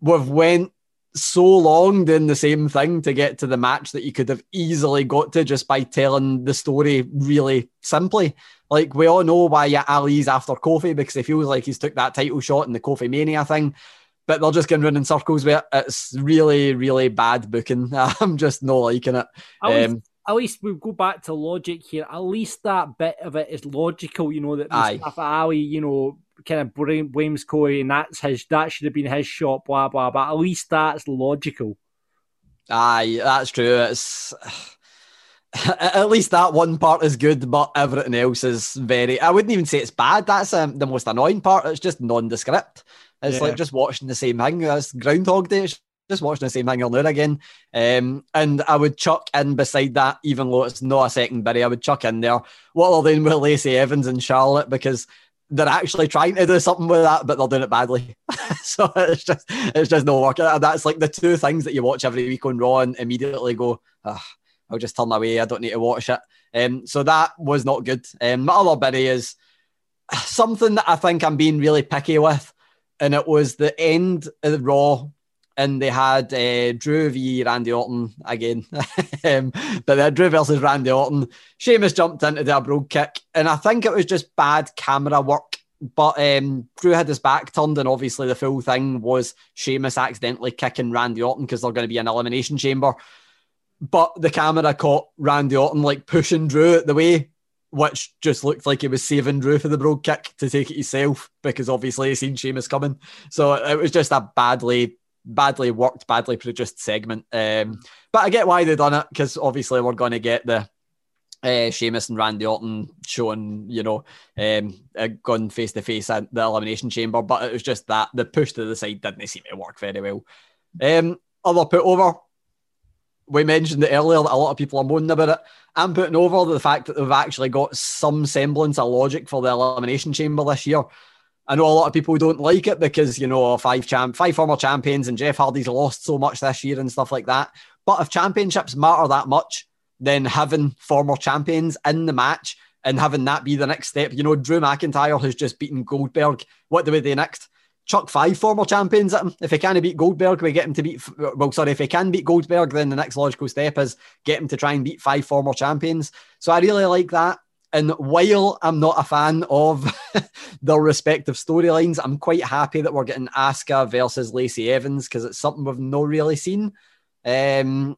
we've went so long doing the same thing to get to the match that you could have easily got to just by telling the story really simply. Like we all know why Ali's after Kofi because he feels like he's took that title shot in the Kofi Mania thing but they're just going round in circles with it. It's really, really bad booking. I'm just not liking it. Um, at least we go back to logic here. At least that bit of it is logical, you know, that Mustafa Ali, you know, kind of blames Corey and that's his that should have been his shot, blah blah. But at least that's logical. Aye, that's true. It's at least that one part is good, but everything else is very. I wouldn't even say it's bad. That's um, the most annoying part. It's just nondescript. It's yeah. like just watching the same thing. That's Groundhog Day. It's just watching the same thing all over again. Um, and I would chuck in beside that, even though it's not a second biddy, I would chuck in there what they're doing with Lacey Evans and Charlotte because they're actually trying to do something with that, but they're doing it badly. so it's just it's just no working. That's like the two things that you watch every week on Raw and immediately go, oh, I'll just turn away. I don't need to watch it. Um, so that was not good. Um, my other biddy is something that I think I'm being really picky with, and it was the end of Raw, and they had uh, Drew v Randy Orton again, um, but they had Drew versus Randy Orton. Sheamus jumped into the brogue kick, and I think it was just bad camera work. But um, Drew had his back turned, and obviously the full thing was Sheamus accidentally kicking Randy Orton because they're going to be an elimination chamber. But the camera caught Randy Orton like pushing Drew out the way, which just looked like he was saving Drew for the brogue kick to take it himself because obviously he seen Sheamus coming. So it was just a badly, badly worked, badly produced segment. Um, but I get why they done it because obviously we're going to get the uh, Sheamus and Randy Orton showing, you know, um, uh, going face to face at the Elimination Chamber. But it was just that the push to the side didn't seem to work very well. Um, other put over, we mentioned it earlier that a lot of people are moaning about it. I'm putting over the fact that they've actually got some semblance of logic for the elimination chamber this year. I know a lot of people don't like it because you know five champ, five former champions, and Jeff Hardy's lost so much this year and stuff like that. But if championships matter that much, then having former champions in the match and having that be the next step, you know, Drew McIntyre has just beaten Goldberg. What do we do next? chuck five former champions at him. If he can't beat Goldberg, we get him to beat. Well, sorry, if he can beat Goldberg, then the next logical step is get him to try and beat five former champions. So I really like that. And while I'm not a fan of their respective storylines, I'm quite happy that we're getting Asuka versus Lacey Evans because it's something we've not really seen. Um,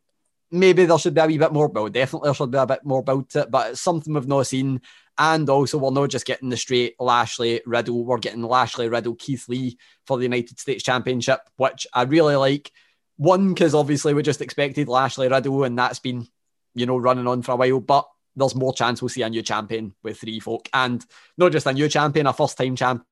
maybe there should be a wee bit more. Well, definitely there should be a bit more about it, but it's something we've not seen. And also, we're not just getting the straight Lashley Riddle, we're getting Lashley Riddle Keith Lee for the United States Championship, which I really like. One, because obviously we just expected Lashley Riddle, and that's been, you know, running on for a while. But there's more chance we'll see a new champion with three folk, and not just a new champion, a first time champion.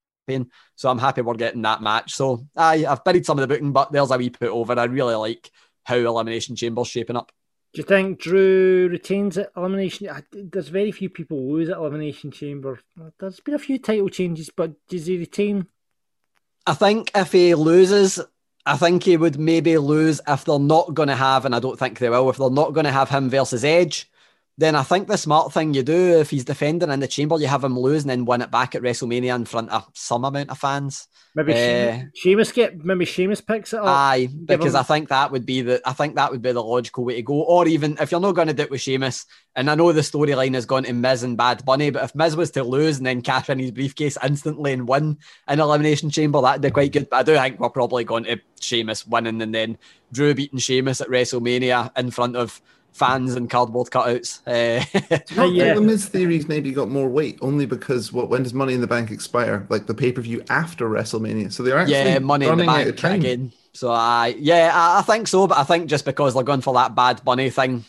So I'm happy we're getting that match. So I, I've buried some of the booking, but there's a wee put over. I really like how Elimination Chamber's shaping up. Do you think Drew retains at Elimination? There's very few people lose at Elimination Chamber. There's been a few title changes, but does he retain? I think if he loses, I think he would maybe lose if they're not going to have, and I don't think they will, if they're not going to have him versus Edge then I think the smart thing you do if he's defending in the chamber, you have him lose and then win it back at WrestleMania in front of some amount of fans. Maybe uh, Sheamus get maybe Sheamus picks it up. Aye, because I think that would be the I think that would be the logical way to go. Or even if you're not going to do it with Sheamus, and I know the storyline has gone to Miz and Bad Bunny, but if Miz was to lose and then cash in his briefcase instantly and win an elimination chamber, that'd be quite good. But I do think we're probably going to Sheamus winning and then Drew beating Sheamus at WrestleMania in front of fans and cardboard cutouts. Uh, uh yeah. The Miz theories maybe got more weight only because what when does Money in the Bank expire? Like the pay per view after WrestleMania. So they're actually yeah, Money in the Bank again. So I yeah, I, I, think so, but I think just because they're going for that bad bunny thing.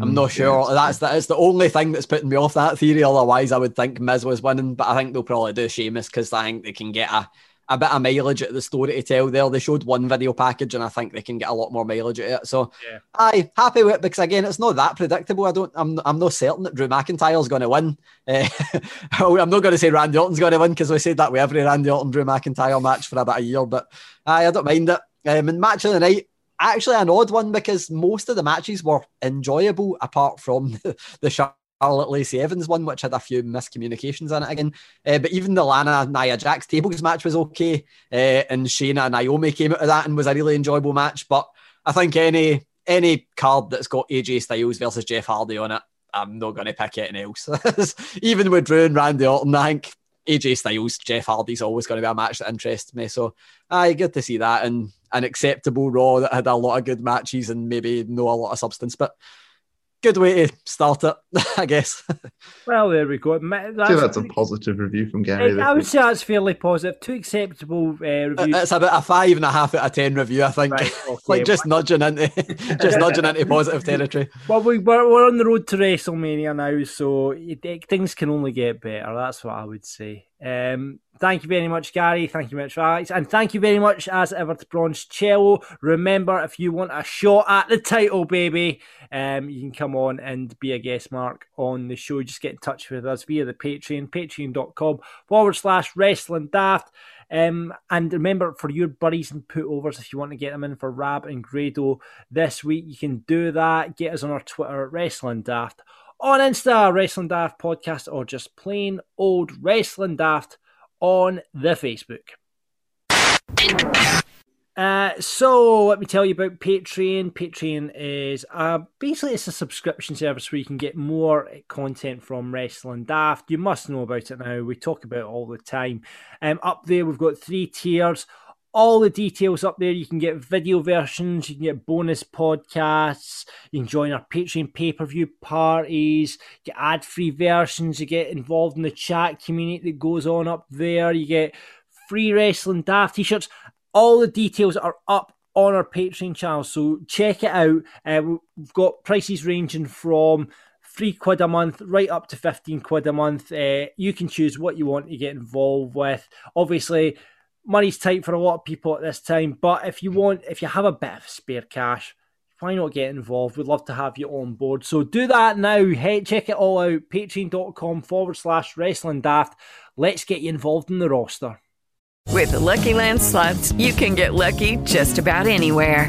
I'm not mm, sure. Yeah, that's that's the only thing that's putting me off that theory. Otherwise, I would think Miz was winning, but I think they'll probably do Sheamus because I think they can get a a bit of mileage at the story to tell there. They showed one video package, and I think they can get a lot more mileage at it. So, yeah. I happy with it because again, it's not that predictable. I don't. I'm. I'm not certain that Drew McIntyre's going to win. Uh, I'm not going to say Randy Orton's going to win because we said that with every Randy Orton Drew McIntyre match for about a year. But I don't mind it. Um, and match of the night, actually an odd one because most of the matches were enjoyable apart from the, the Charlotte Lacey Evans one, which had a few miscommunications in it again. Uh, but even the Lana Nia Jax tables match was okay. Uh, and Shayna and Naomi came out of that and was a really enjoyable match. But I think any any card that's got AJ Styles versus Jeff Hardy on it, I'm not going to pick anything else. even with Drew and Randy Orton, I think AJ Styles, Jeff Hardy's always going to be a match that interests me. So I get to see that and an acceptable Raw that had a lot of good matches and maybe no a lot of substance. But good way to start it, I guess. Well, there we go. That's, so that's a positive review from Gary. I, I would say that's fairly positive. Two acceptable uh, reviews. It's about a five and a half out of ten review, I think. Right, okay. like just nudging into, just nudging into positive territory. Well, we, we're, we're on the road to WrestleMania now, so it, things can only get better. That's what I would say. Um, thank you very much, Gary. Thank you very much, Alex. And thank you very much, as ever, to Broncello. Remember, if you want a shot at the title, baby, um, you can come on and be a guest mark on the show. Just get in touch with us via the Patreon, patreon.com forward slash wrestling daft. Um, and remember, for your buddies and putovers, if you want to get them in for Rab and Grado this week, you can do that. Get us on our Twitter, Wrestling Daft, on Insta, Wrestling Daft Podcast, or just plain old Wrestling Daft on the Facebook. Uh, so let me tell you about Patreon. Patreon is basically it's a subscription service where you can get more content from Wrestling Daft. You must know about it now. We talk about it all the time. Um, up there we've got three tiers. All the details up there. You can get video versions. You can get bonus podcasts. You can join our Patreon pay per view parties. Get ad free versions. You get involved in the chat community that goes on up there. You get free wrestling daft t-shirts all the details are up on our Patreon channel, so check it out. Uh, we've got prices ranging from three quid a month right up to 15 quid a month. Uh, you can choose what you want to get involved with. Obviously, money's tight for a lot of people at this time, but if you want, if you have a bit of spare cash, why not get involved? We'd love to have you on board. So do that now. Hey, check it all out. Patreon.com forward slash wrestling daft. Let's get you involved in the roster. With the Lucky Land slots, you can get lucky just about anywhere.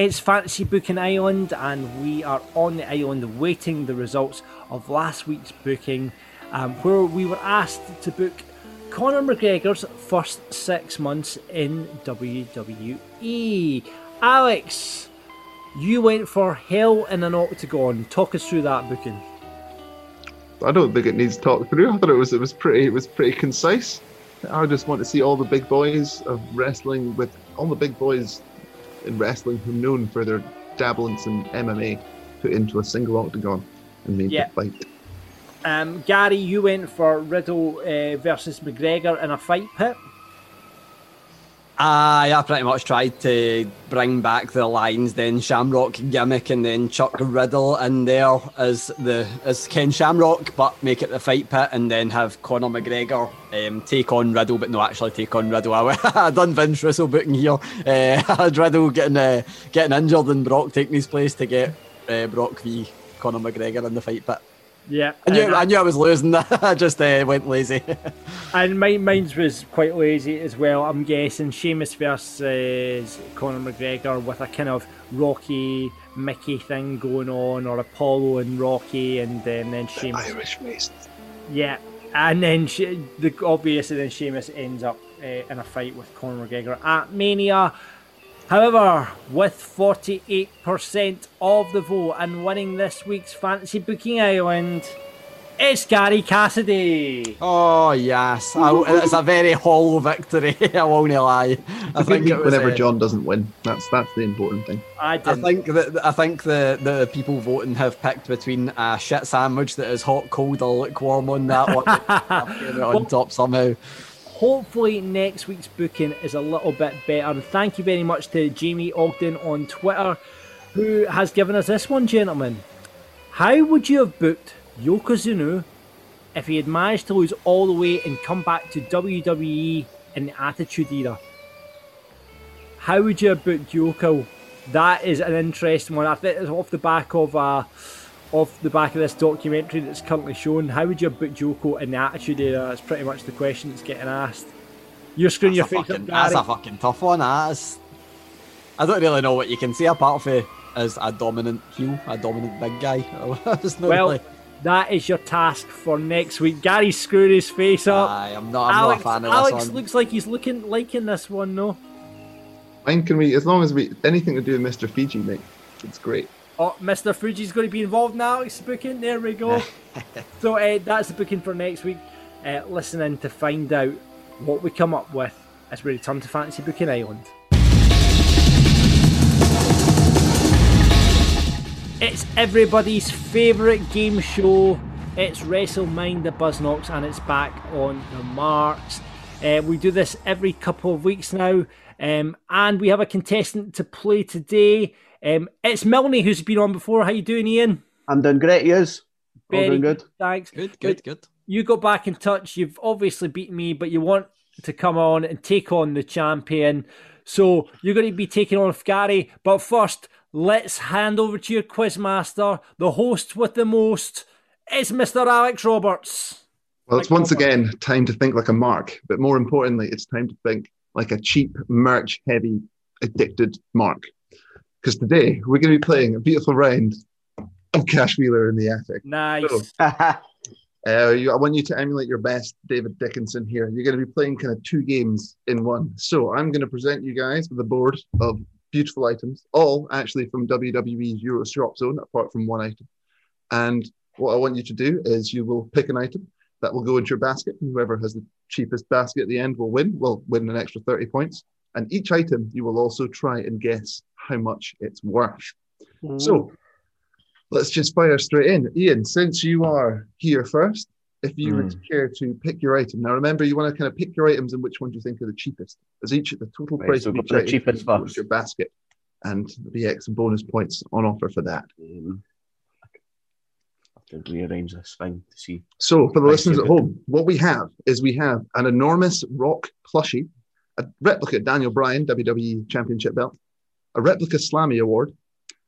It's Fantasy Booking Island, and we are on the island waiting the results of last week's booking, um, where we were asked to book Conor McGregor's first six months in WWE. Alex, you went for Hell in an Octagon. Talk us through that booking. I don't think it needs talk through. I thought it was it was pretty it was pretty concise. I just want to see all the big boys of wrestling with all the big boys in wrestling who known for their dabblings in MMA put into a single octagon and made Yeah. to fight. Um, Gary, you went for Riddle uh, versus McGregor in a fight pit. Aye, I pretty much tried to bring back the Lion's Den Shamrock gimmick, and then chuck Riddle in there as the as Ken Shamrock, but make it the fight pit, and then have Conor McGregor um, take on Riddle, but no, actually take on Riddle. I, done Vince Russo booking here. Uh, I had Riddle getting uh, getting injured, and Brock taking his place to get uh, Brock v Conor McGregor in the fight pit. Yeah, I knew, and, I knew I was losing. that. I just uh, went lazy. and mine, mine was quite lazy as well. I'm guessing Sheamus versus Conor McGregor with a kind of Rocky Mickey thing going on, or Apollo and Rocky, and um, then Sheamus. Irish race. Yeah, and then she, the obviously then Sheamus ends up uh, in a fight with Conor McGregor at Mania. However, with 48% of the vote and winning this week's Fantasy Booking Island, it's Gary Cassidy. Oh yes, I, it's a very hollow victory. I won't lie. I think it was, whenever uh, John doesn't win, that's that's the important thing. I I think that I think the, the people voting have picked between a shit sandwich that is hot, cold, or lukewarm on that one. I'm on top somehow. Hopefully, next week's booking is a little bit better. And thank you very much to Jamie Ogden on Twitter, who has given us this one, gentlemen. How would you have booked Yokozuna if he had managed to lose all the weight and come back to WWE in the Attitude Era? How would you have booked Yoko? That is an interesting one. I think it's off the back of uh, off the back of this documentary that's currently shown. How would you have booked Yoko in the Attitude Era? That's pretty much the question that's getting asked. You're screwing your That's a face fucking, up, that's a fucking tough one. That's, I don't really know what you can say apart from as a dominant heel, a dominant big guy. There's well, really- that is your task for next week. Gary's screwing his face up. Aye, I'm not. I'm Alex, not a fan of Alex this one. looks like he's looking liking this one, no? Mine can we? As long as we anything to do with Mr. Fuji, mate, it's great. Oh, Mr. Fuji's going to be involved now. Alex's booking. There we go. so uh, that's the booking for next week. Uh, listen in to find out what we come up with as we return to Fantasy Booking Island. It's everybody's favourite game show. It's WrestleMind the Buzz Knocks and it's back on the marks. Uh, we do this every couple of weeks now, um, and we have a contestant to play today. Um, it's Milne who's been on before. How you doing, Ian? I'm doing great. Yes, all Very doing good. Thanks. Good, good, good. You got back in touch. You've obviously beaten me, but you want to come on and take on the champion. So you're going to be taking on Gary. But first, let's hand over to your quizmaster, the host with the most. It's Mr. Alex Roberts. Well, it's once again time to think like a mark, but more importantly, it's time to think like a cheap, merch heavy, addicted mark. Because today we're going to be playing a beautiful round of Cash Wheeler in the Attic. Nice. So, uh, you, I want you to emulate your best David Dickinson here. You're going to be playing kind of two games in one. So I'm going to present you guys with a board of beautiful items, all actually from WWE's Euro Shop Zone, apart from one item. And what I want you to do is you will pick an item that will go into your basket. And whoever has the cheapest basket at the end will win, will win an extra 30 points. And each item you will also try and guess how much it's worth. So let's just fire straight in. Ian, since you are here first, if you would care to pick your item. Now remember, you want to kind of pick your items and which ones you think are the cheapest. As each the total Right, price so of each the cheapest first. your basket. And there'll be X and bonus points on offer for that. Um, I to rearrange this thing to see. So, for the listeners at home, what we have is we have an enormous rock plushie, a replica Daniel Bryan WWE Championship belt, a replica Slammy Award,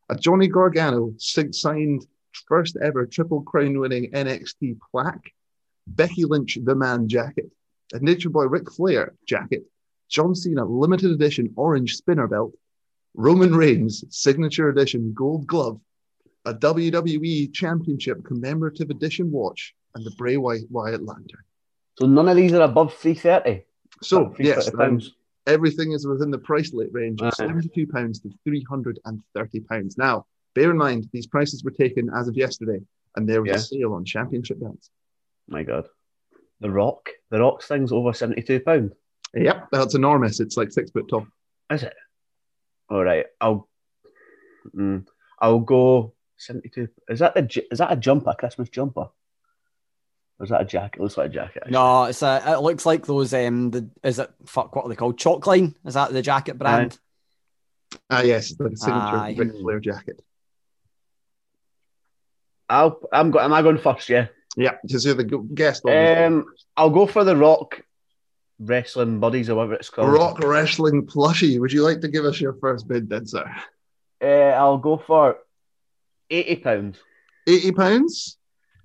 a Johnny Gargano signed first ever Triple Crown winning NXT plaque, Becky Lynch the Man jacket, a Nature Boy Ric Flair jacket, John Cena limited edition orange spinner belt, Roman Reigns signature edition gold glove, a WWE Championship commemorative edition watch, and the Bray Wyatt, Wyatt lantern. So none of these are above three thirty. So yes, pounds. Everything is within the price range of seventy-two pounds to three hundred and thirty pounds. Now, bear in mind these prices were taken as of yesterday, and there was Yeah. a sale on championship belts. My God, the Rock, the Rock's thing's over seventy-two pound. Yep, that's enormous. It's like six foot tall. Is it? All right, I'll. Mm, I'll go seventy-two. Is that the is that a jumper, a Christmas jumper? Or is that a jacket? It looks like a jacket. No, it's a, it looks like those. Um, the is it fuck? What are they called? Chalkline? Is that the jacket brand? Ah, yes, it's like a signature Aye. Ric Flair jacket. I'll. I'm go. Am I going first? Yeah. Yeah, because you're the guest. on this. Um, I'll go for the Rock wrestling buddies or whatever it's called. Rock wrestling plushie. Would you like to give us your first bid, then, sir? Uh, I'll go for eighty pounds. Eighty pounds.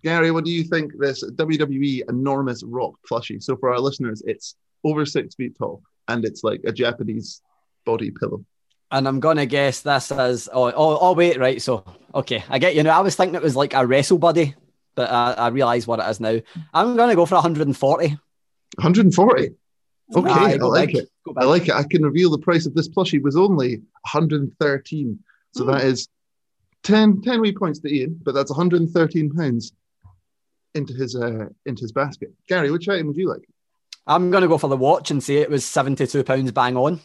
Gary, what do you think? This WWE enormous rock plushie. So for our listeners, it's over six feet tall, and it's like a Japanese body pillow. And I'm gonna guess this is. Oh, oh, oh, wait, right. So, okay, I get you now. I was thinking it was like a wrestle buddy, but I, I realise what it is now. I'm gonna go for 140. 140. Okay, I go like big. it. I like it. I can reveal the price of this plushie was only 113. So hmm. that is 10, 10 wee points to Ian, but that's 113 pounds into his uh, into his basket. Gary, which item would you like? I'm gonna go for the watch and say it was 72 pounds bang on.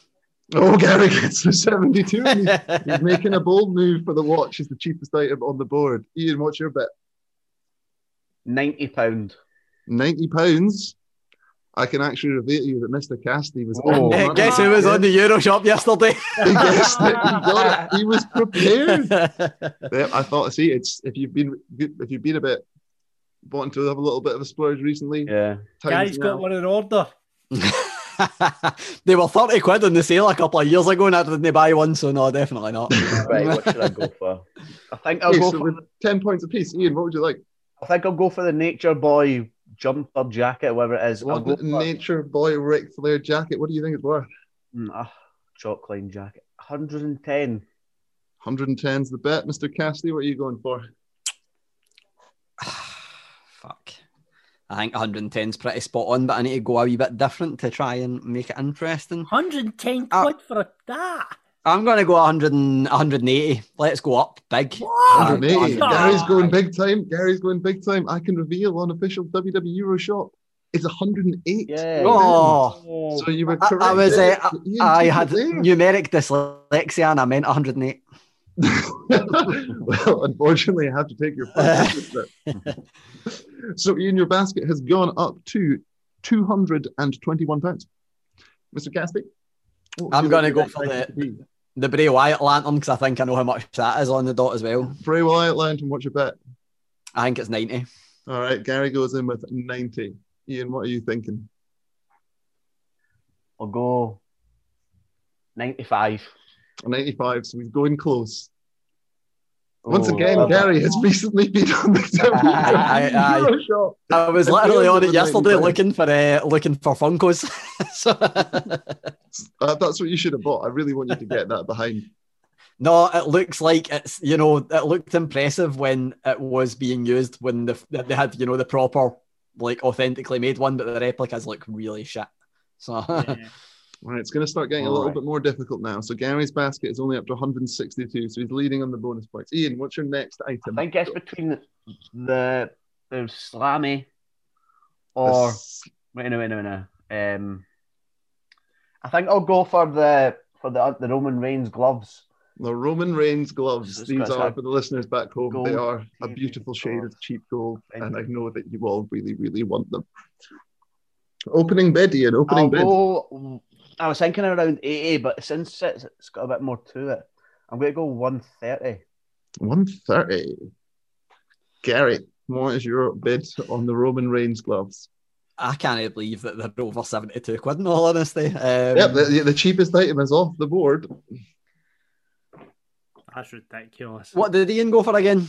Oh, Gary gets the 72. He's, he's making a bold move for the watch. Is the cheapest item on the board. Ian, what's your bet? Ninety pound. 90 pounds. I can actually reveal to you that Mr. Cassidy was Oh. on the. Guess who was on the Euro shop yesterday? He guessed it. He got it. He was prepared. Yeah, I thought. See, it's if you've been if you've been a bit wanting to have a little bit of a splurge recently. Yeah, time's Gary's now. got one in order. they were 30 quid on the sale a couple of years ago and I didn't buy one, so no, definitely not. Right, what should I go for? I think I'll Okay, go so for. ten points apiece. Ian, what would you like? I think I'll go for the Nature Boy jumper jacket, whatever it is. I'll One go for Nature Boy Ric Flair jacket. What do you think it's worth? mm, ah, chalk line jacket. 110. 110's the bet, Mr. Cassidy. What are you going for? Fuck. I think 110 is pretty spot on, but I need to go a wee bit different to try and make it interesting. 110 Ah. quid for that. I'm going to go 100 and, 180. Let's go up big. 180. Ah. Gary's going big time. Gary's going big time. I can reveal on official WWE Euro shop. It's 108. Yeah. Oh, So you were correct. I was. Uh, I, I had there. numeric dyslexia and I meant 108. well, unfortunately, I have to take your point. so, Ian, your basket has gone up to two hundred and twenty-one pounds. Mr. Cassidy, I'm going to go for the item to the Bray Wyatt lantern because I think I know how much that is on the dot as well. Bray Wyatt Lantern, what's your bet? I think it's 90. All right, Gary goes in with 90. Ian, what are you thinking? I'll go 95. 95, so he's going close. Once Oh, again, well, Gary has recently been on the Aye, aye. Euro shop. I was literally on it it yesterday looking for uh, looking for Funkos. so, Uh, that's what you should have bought. I really want you to get that behind. no, it looks like it's you know it looked impressive when it was being used when the they had you know the proper like authentically made one, but the replicas look really shit. So All right, it's going to start getting a little right. bit more difficult now. So Gary's basket is only up to 162, so he's leading on the bonus points. Ian, what's your next I item? think it's between the the, the Slammy or This- wait a minute, wait a minute. Um, I think I'll go for the for the the Roman Reigns gloves. The Roman Reigns gloves. It's These are for the listeners back home. They are a beautiful shade of cheap gold, and I know that you all really, really want them. Opening bid, Ian. Opening I'll bid. go. I was thinking around eighty, but since it's, it's got a bit more to it, I'm going to go one thirty. 130. Gary, what is your bid on the Roman Reigns gloves? I can't believe that they're over 72 quid in all honesty. Um, yep, the, the cheapest item is off the board. That's ridiculous. What did Ian go for again?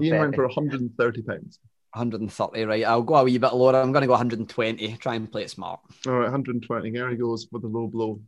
Ian went 130. for 130 pounds. 130, right? I'll go a wee bit lower. I'm going to go 120. Try and play it smart. All right, 120. Gary goes for the low blow.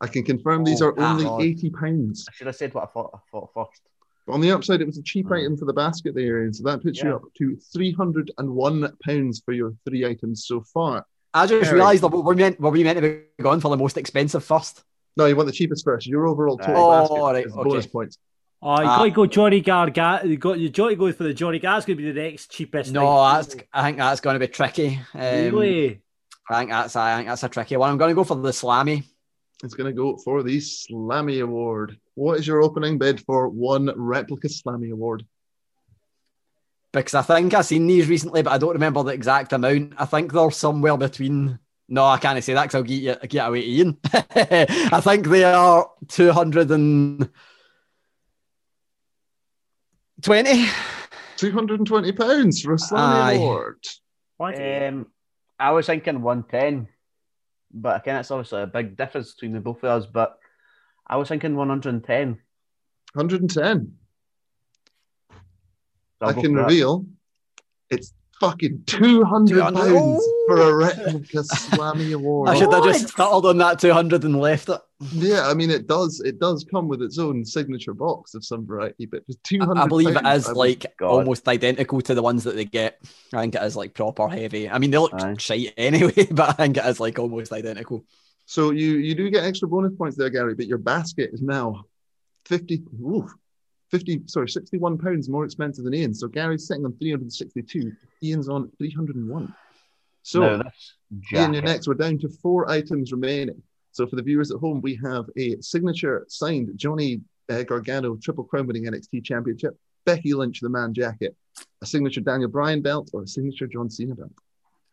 I can confirm these Oh, are only God. 80 pounds. I should have said what I thought. I thought first. On the upside, it was a cheap oh. item for the basket there, Ian. So that puts you up to 301 pounds for your three items so far. I just Gary. realised that we were meant were we meant to be going for the most expensive first. No, you want the cheapest first. Your overall total Oh, basket right, is bonus points. Oh, you Ah. got to go Johnny Gargano. You got you got to go for the Johnny Gar's going to be the next cheapest. No, item. that's I think that's going to be tricky. Um, really. I think that's I think that's a tricky one. I'm going to go for the Slammy. It's going to go for the Slammy Award. What is your opening bid for one replica Slammy Award? because I think I've seen these recently, but I don't remember the exact amount. I think they're somewhere between. No, I can't say that because I'll get you get away to Ian. I think they are two hundred and twenty. 220 pounds for a Slammy Award. What? Um, I was thinking 110, but again, it's obviously a big difference between the both of us. But I was thinking 110. 110. So I'll I go can reveal it's fucking 200 200. pounds for a replica Slammy Award. I should have just settled on that two hundred and left it. Yeah, I mean it does. It does come with its own signature box of some variety, but for two hundred, I believe it is would- like God. almost identical to the ones that they get. I think it is like proper heavy. I mean, they look Aye. shite anyway, but I think it is like almost identical. So you you do get extra bonus points there, Gary, but your basket is now fifty. Ooh, 50, sorry, 61 pounds more expensive than Ian. So Gary's sitting on 362. Ian's on 301. So No, that's Ian, you're next. We're down to four items remaining. So for the viewers at home, we have a signature signed Johnny uh, Gargano Triple Crown winning NXT Championship, Becky Lynch the man jacket, a signature Daniel Bryan belt, or a signature John Cena belt.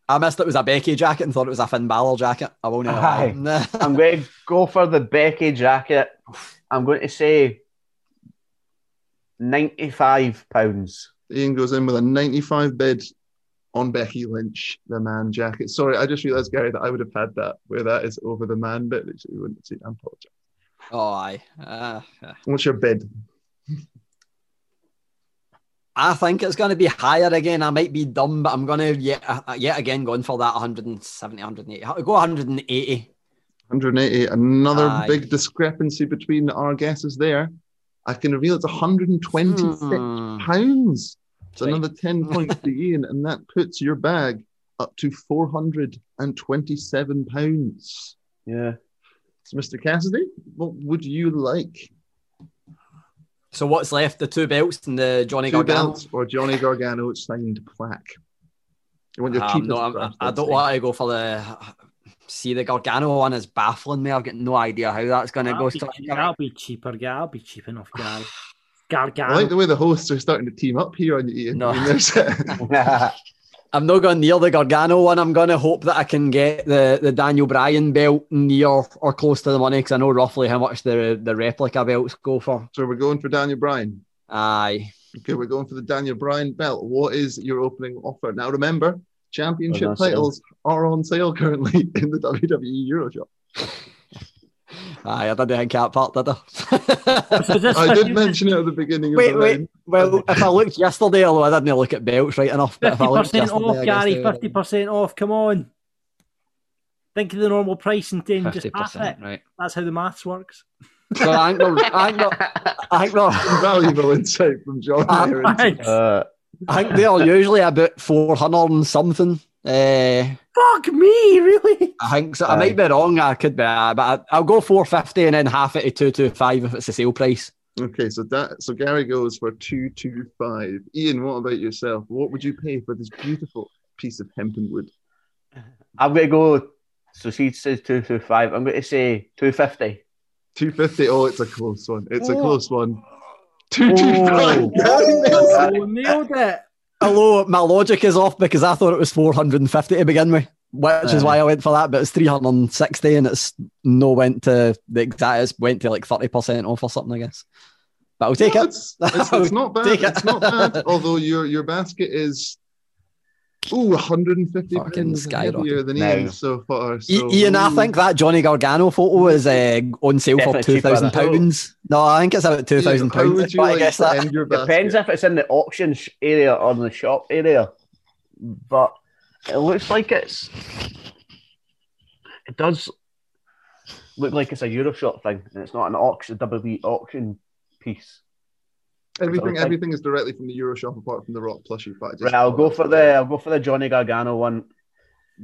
I missed it was a Becky jacket and thought it was a Finn Balor jacket. I won't Aye. lie. I'm going to go for the Becky jacket. I'm going to say 95 pounds. Ian goes in with a 95 bid on Becky Lynch, the man jacket. Sorry, I just realised, Gary, that I would have had that where that is over the man bit, which you wouldn't see. I apologise. Oh, aye. Uh. What's your bid? I think it's going to be higher again. I might be dumb, but I'm going to yet, uh, yet again going for that 170, 180. I'll go 180. 180. Another Aye. big discrepancy between our guesses there. I can reveal it's 126 Hmm. pounds. It's Right. another 10 points to Ian, and that puts your bag up to 427 pounds. Yeah. So, Mr. Cassidy, what would you like? So what's left? The two belts and the Johnny Two Gargano. belts or Johnny Gargano signed plaque? You want your Um, no, I don't want to go for the. See, the Gargano one is baffling me. I've got no idea how that's going to go. Be, that'll be cheaper, guy. I'll be cheap enough, guy. Gargano. I like the way the hosts are starting to team up here on you, Ian. No. I mean, I'm not going near the Gargano one. I'm going to hope that I can get the, the Daniel Bryan belt near or close to the money because I know roughly how much the the replica belts go for. So we're going for Daniel Bryan. Aye. Okay, we're going for the Daniel Bryan belt. What is your opening offer? Now remember, championship on sale. titles are on sale currently in the WWE Euro shop. Aye, I didn't think that part, did I? So this I did 50 mention it at the beginning of wait, the wait. line. Well, if I looked yesterday, although I didn't look at belts right enough, but if I looked 50% off, I Gary. 50% off. Come on. Think of the normal price and then just half 50%, it. right. That's how the maths works. So I think they're, I think they're, I think they're, Valuable insight from John. there. Thanks. Uh, I think they are usually about four hundred and something. Uh, Fuck me, really? I think so. I might be wrong. I could be, uh, but I, I'll go four fifty and then half it to two two five if it's the sale price. Okay, so that so Gary goes for two two five. Ian, what about yourself? What would you pay for this beautiful piece of hempen wood? I'm going to go. So she says two two five. I'm going to say two fifty. Two fifty. Oh, it's a close one. It's a Oh. close one. Two two five. Oh. Gary nails it. Nailed it. Although my logic is off because I thought it was four hundred and fifty to begin with, which is why I went for that. But it's three hundred and sixty, and it's no went to the exact. It's went to like thirty percent off or something, I guess. But I'll take No, it. It's, it's, it's not bad. Take it. It's not bad. Although your your basket is ooh 150 Fucking pounds skyrocket. heavier than No. Ian so far. So, Ian, I think that Johnny Gargano photo is uh, on sale for Definitely two cheaper than thousand I thought. pounds. No, I think it's about two thousand How pounds. would you I like guess that. end your basket? Depends if it's in the auction area or the shop area, but it looks like it's. It does look like it's a Euroshop thing, and it's not an auction WWE auction piece. Everything, everything is directly from the Euroshop apart from the Rock plushie pack. Right, I'll go for the I'll go for the Johnny Gargano one.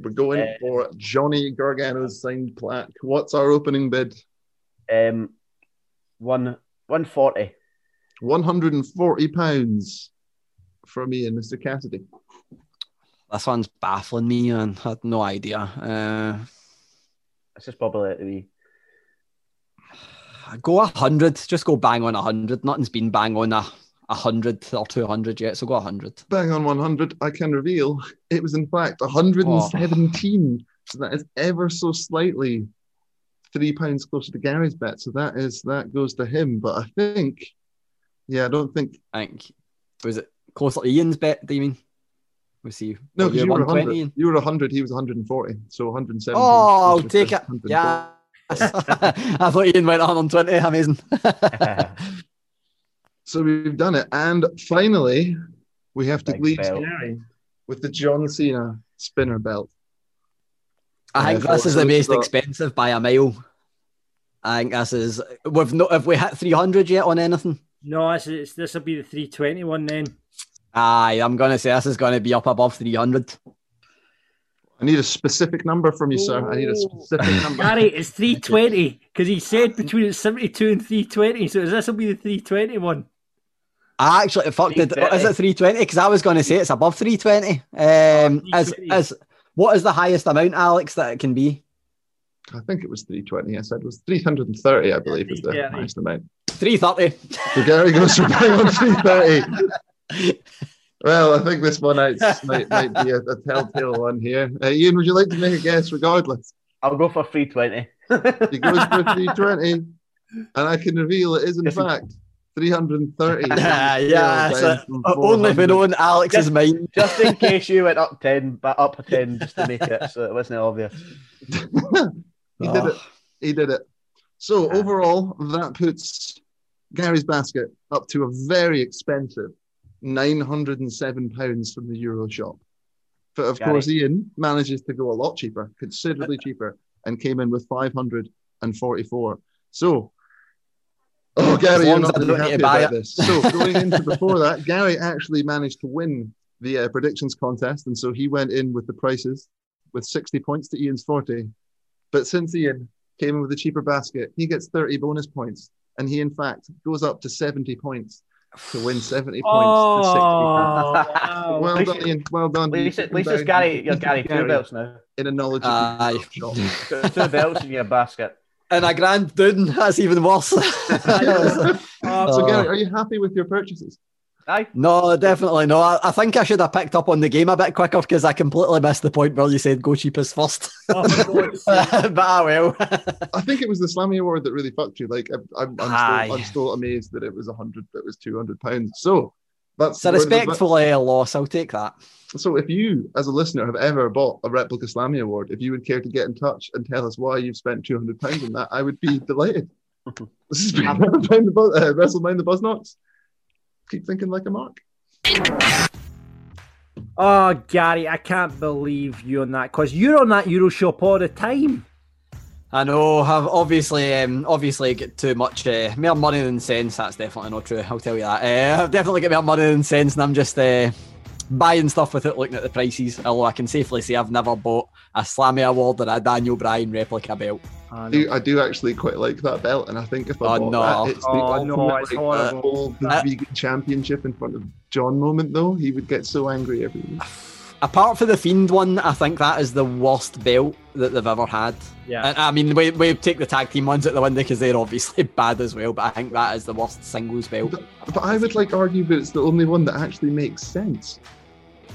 We're going Uh, for Johnny Gargano's signed plaque. What's our opening bid? Um, one one forty. One hundred and forty pounds for me and Mr. Cassidy. This one's baffling me, and I had no idea. Uh, This is probably it to be. Go a hundred. Just go bang on a hundred. Nothing's been bang on a a hundred or two hundred yet, so go a hundred. Bang on 100, I can reveal it was in fact 117. So that is ever so slightly three pounds closer to Gary's bet. So that is that goes to him. But I think, yeah, I don't think I think was it closer to Ian's bet? Do you mean? We see. no, because you were 100. You were 100. He was 140. So 170. Oh, I'll take it. Yeah. I thought Ian went 120. Amazing. So we've done it, and finally we have to Big leave belt. Gary with the John Cena spinner belt. I think Yeah, this is the most is expensive by a mile. I think this is. We've not. Have we hit 300 yet on anything? No, this is this will be the 320 one then. Aye, I'm gonna say this is gonna be up above 300. I need a specific number from you, sir. I need a specific number. Gary, it's 320 because he said between 72 and 320. So is this will be the 320 one. I actually fucked it. 320. Is it 320? Because I was going to say it's above 320. Um, as 320. as what is the highest amount, Alex, that it can be? I think it was 320. I said it was 330, I believe, is the highest amount. 330. So Gary goes for bang on 330. Well, I think this one out might, might be a, a telltale one here. Uh, Ian, would you like to make a guess regardless? I'll go for three twenty. He goes for 320, and I can reveal it is, in Yes, fact, 330. yeah, yeah. So- only if we 400. know Alex's Just- mind. Just in case you went up ten, but up a ten just to make it so it wasn't obvious. he did it. He did it. So overall, that puts Gary's basket up to a very expensive nine hundred and seven pounds from the Euro shop. But of Gary. course, Ian manages to go a lot cheaper, considerably cheaper, and came in with five hundred and forty-four. So. Oh, Gary, you're not really happy about it. this. So, going into before that, Gary actually managed to win the uh, predictions contest, and so he went in with the prices with 60 points to Ian's 40. But since Ian came in with a cheaper basket, he gets 30 bonus points, and he in fact goes up to 70 points to win 70 points to 60 Oh, wow. Well At least- done, Ian. Well done. At least, You at least took it's. Gary. You You're Gary two belts now. In a knowledge of ah, Aye. Two, two belts in your basket. And a grand dune, that's even worse. So, Oh. Gary, are you happy with your purchases? Aye. No, definitely no. I, I think I should have picked up on the game a bit quicker because I completely missed the point where you said go cheapest first. Oh, but I will. I think it was the Slammy Award that really fucked you. Like, I, I'm, I'm, still, I'm still amazed that it was 100, that it was 200 pounds. So that's It's a where the- uh, loss. I'll take that. So if you, as a listener, have ever bought a replica Slammy Award, if you would care to get in touch and tell us why you've spent 200 pounds on that, I would be delighted. This has been Mind the Buzz, uh, WrestleMind the Buzz Knocks. Keep thinking like a mark. Oh, Gary, I can't believe you on that because you're on that Euro shop all the time. I know. I've obviously, um, obviously get too much uh, more money than sense. That's definitely not true. I'll tell you that. Uh, I've definitely got more money than sense, and I'm just uh, buying stuff without looking at the prices. Although I can safely say I've never bought a Slammy Award or a Daniel Bryan replica belt. I do, I do actually quite like that belt, and I think if I Oh, bought no. that, it's the Oh, no, it's like, horrible. hold Uh, vegan championship in front of John moment. Though he would get so angry every week. Apart from the Fiend one, I think that is the worst belt that they've ever had. Yeah. And, I mean, we, we take the tag team ones at the window because they're obviously bad as well, but I think that is the worst singles belt. But I would like argue that it's the only one that actually makes sense.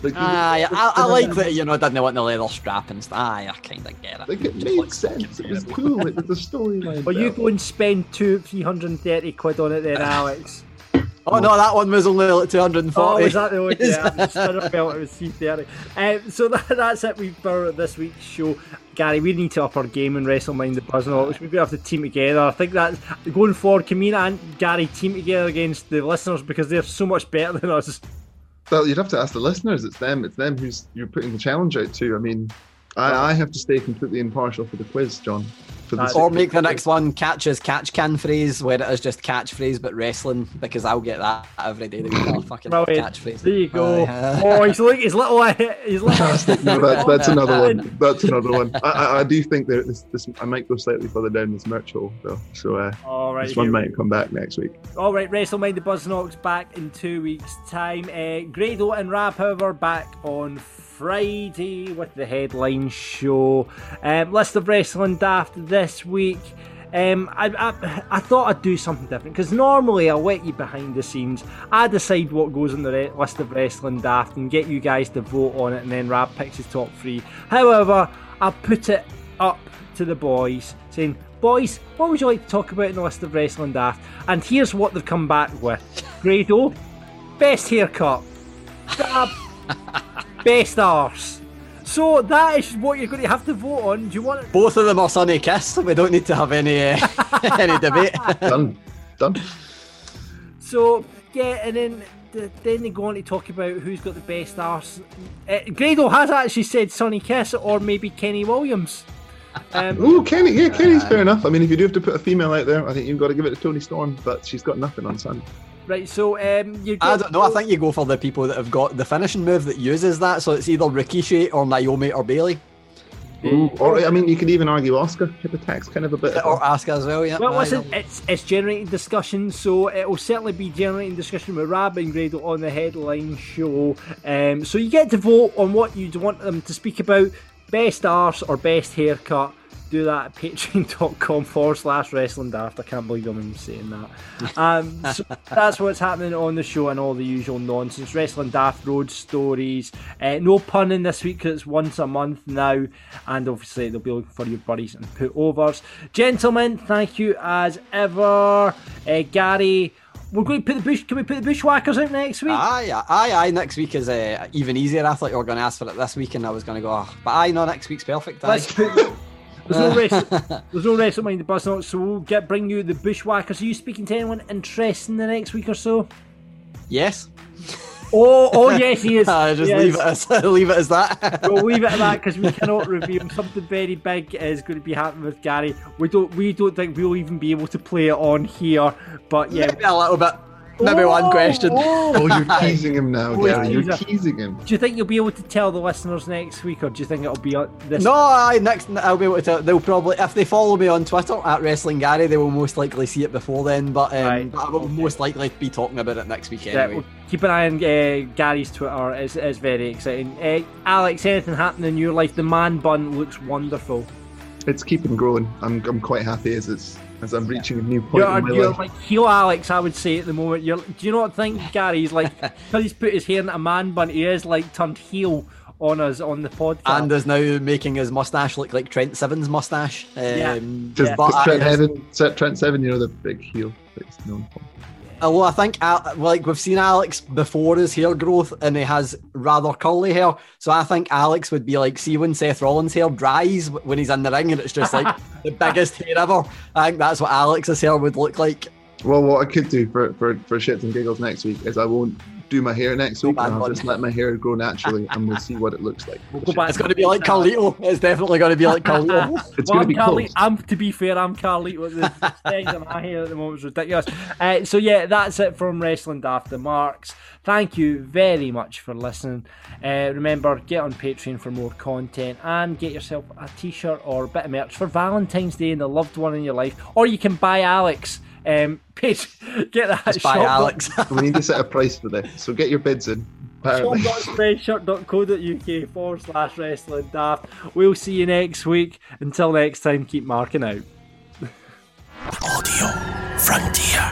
Like, Aye, I, I like that, you know, didn't want the leather strap and stuff. Aye, I kind of get it. Like it made sense. It was cool. It was a storyline. But you belt. go and spend two, three hundred and thirty quid on it, then, Alex. Oh no, that one was only like 240. Oh, was that the one? Yeah, the spinner belt. It was three thirty. Um, so that, that's it. We've for this week's show. Gary, we need to up our game and WrestleMind the Buzz Knocks. We're going to have to team together. I think that's going forward. Can me and Gary team together against the listeners because they're so much better than us. Well, you'd have to ask the listeners. It's them. It's them who's you're putting the challenge out to. I mean, I, I have to stay completely impartial for the quiz, John. For the Or make the next one catch as catch can phrase, where it is just catchphrase but wrestling, because I'll get that every day. That we a fucking Brilliant. catchphrase. There you go. Aye. oh, he's like he's little, he's little. No, that, that's another one. That's another one. I, I, I do think that this, this I might go slightly further down this merch hole though. So uh, All right, this one here we might come back next week. All right, WrestleMind the Buzz Knocks back in two weeks' time. Uh, Grado and Rab, however, back on Friday with the headline show. Um, list of wrestling daft this week. Um, I, I, I thought I'd do something different because normally I'll let you behind the scenes. I decide what goes on the re- list of wrestling daft and get you guys to vote on it, and then Rab picks his top three. However, I put it up to the boys saying, Boys, what would you like to talk about in the list of wrestling daft? And here's what they've come back with Grado, best haircut, Dab, best arse. So that is what you're going to have to vote on. Do you want it? Both of them are Sonny Kiss. We don't need to have any uh, any debate. Done. Done. So yeah, and then then they go on to talk about who's got the best arse. Uh, Grado has actually said Sonny Kiss or maybe Kenny Williams. Um, Ooh, Kenny. Yeah, Kenny's fair enough. I mean, if you do have to put a female out there, I think you've got to give it to Toni Storm, but she's got nothing on Sun. Right, so um, you. I don't know. I think you go for the people that have got the finishing move that uses that. So it's either Rikishi or Naomi or Bayley. Ooh, or I mean, you could even argue Oscar. Hip attack's kind of a bit. Or Asuka as well, yeah. Well, Aye, listen, it's it's generating discussion, so it will certainly be generating discussion with Rab and Grado on the headline show. Um, so you get to vote on what you'd want them to speak about: best arse or best haircut. Do that at patreon.com forward slash wrestling daft. I can't believe I'm even saying that. Um, so that's what's happening on the show and all the usual nonsense. Wrestling daft road stories. Uh, no punning this week because it's once a month now. And obviously, they'll be looking for your buddies and put overs. Gentlemen, thank you as ever. Uh, Gary, we're going to put the bush. Can we put the bushwhackers out next week? Aye, aye, aye, aye. Next week is uh, even easier. I thought you were going to ask for it this week, and I was going to go. Oh, but aye, no, next week's perfect. Aye. Let's put. There's no rest. There's no rest of mind the bus notes, so we'll get bring you the bushwhackers. Are you speaking to anyone interesting the next week or so? Yes. Oh, oh yes, he is. Aye, just Yes. leave it as leave it as that. we'll leave it at that because we cannot reveal something very big is going to be happening with Gary. We don't we don't think we'll even be able to play it on here. But yeah, Maybe a little bit. Maybe one question. Oh, you're teasing him now, he's Gary. You're teasing him. Do you think you'll be able to tell the listeners next week, or do you think it'll be uh, this? No, I next I'll be able to. They'll probably if they follow me on Twitter at Wrestling Gary, they will most likely see it before then. But, um, but I will most likely be talking about it next week Yeah, well, keep an eye on uh, Gary's Twitter. It's, it's very exciting. Uh, Alex, anything happening in your life? The man bun looks wonderful. it's keeping growing. I'm I'm quite happy as it's as I'm reaching a new point You're, in my you're life. like heel Alex, I would say at the moment. You're, do you not think Gary's like because he's put his hair in a man bun. He is like turned heel on us on the podcast. And is now making his mustache look like Trent Seven's mustache. Um, Yeah. Just but I- Trent Heaven, Trent Seven, you know the big heel that he's known for. Although I think, Al- like we've seen Alex before his hair growth, and he has rather curly hair. So I think Alex would be like, see when Seth Rollins' hair dries when he's in the ring, and it's just like the biggest hair ever. I think that's what Alex's hair would look like. Well, what I could do for, for, for shits and giggles next week is I won't do my hair next week. and I'll just let my hair grow naturally, and we'll see what it looks like. go back It's going to be like Carlito. It's definitely going to be like Carlito. It's well, going to I'm be Carly, close. I'm to be fair, I'm Carlito. The things in my hair at the moment is ridiculous. Uh, so yeah, that's it from Wrestling After Marks. Thank you very much for listening. Uh, remember, get on Patreon for more content and get yourself a T-shirt or a bit of merch for Valentine's Day and the loved one in your life, or you can buy Alex. Um, page, get that Just buy Alex. we need to set a price for this, so get your bids in. Apparently. shop.spreadshirt.co.uk forward slash wrestling daft. We'll see you next week. Until next time, keep marking out. Audio Frontier.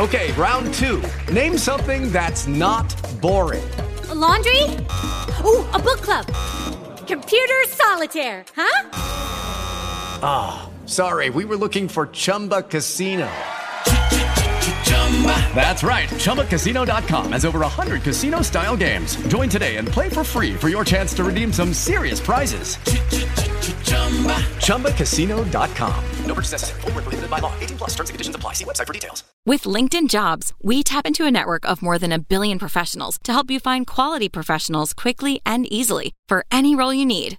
Okay, round two. Name something that's not boring. A laundry? Ooh, a book club. Computer solitaire, huh? Ah, sorry, we were looking for Chumba Casino. That's right. ChumbaCasino.com has over 100 casino style games. Join today and play for free for your chance to redeem some serious prizes. ChumbaCasino.com. No purchase necessary. Void where prohibited by law. 18 plus terms and conditions apply. See website for details. With LinkedIn Jobs, we tap into a network of more than a billion professionals to help you find quality professionals quickly and easily for any role you need.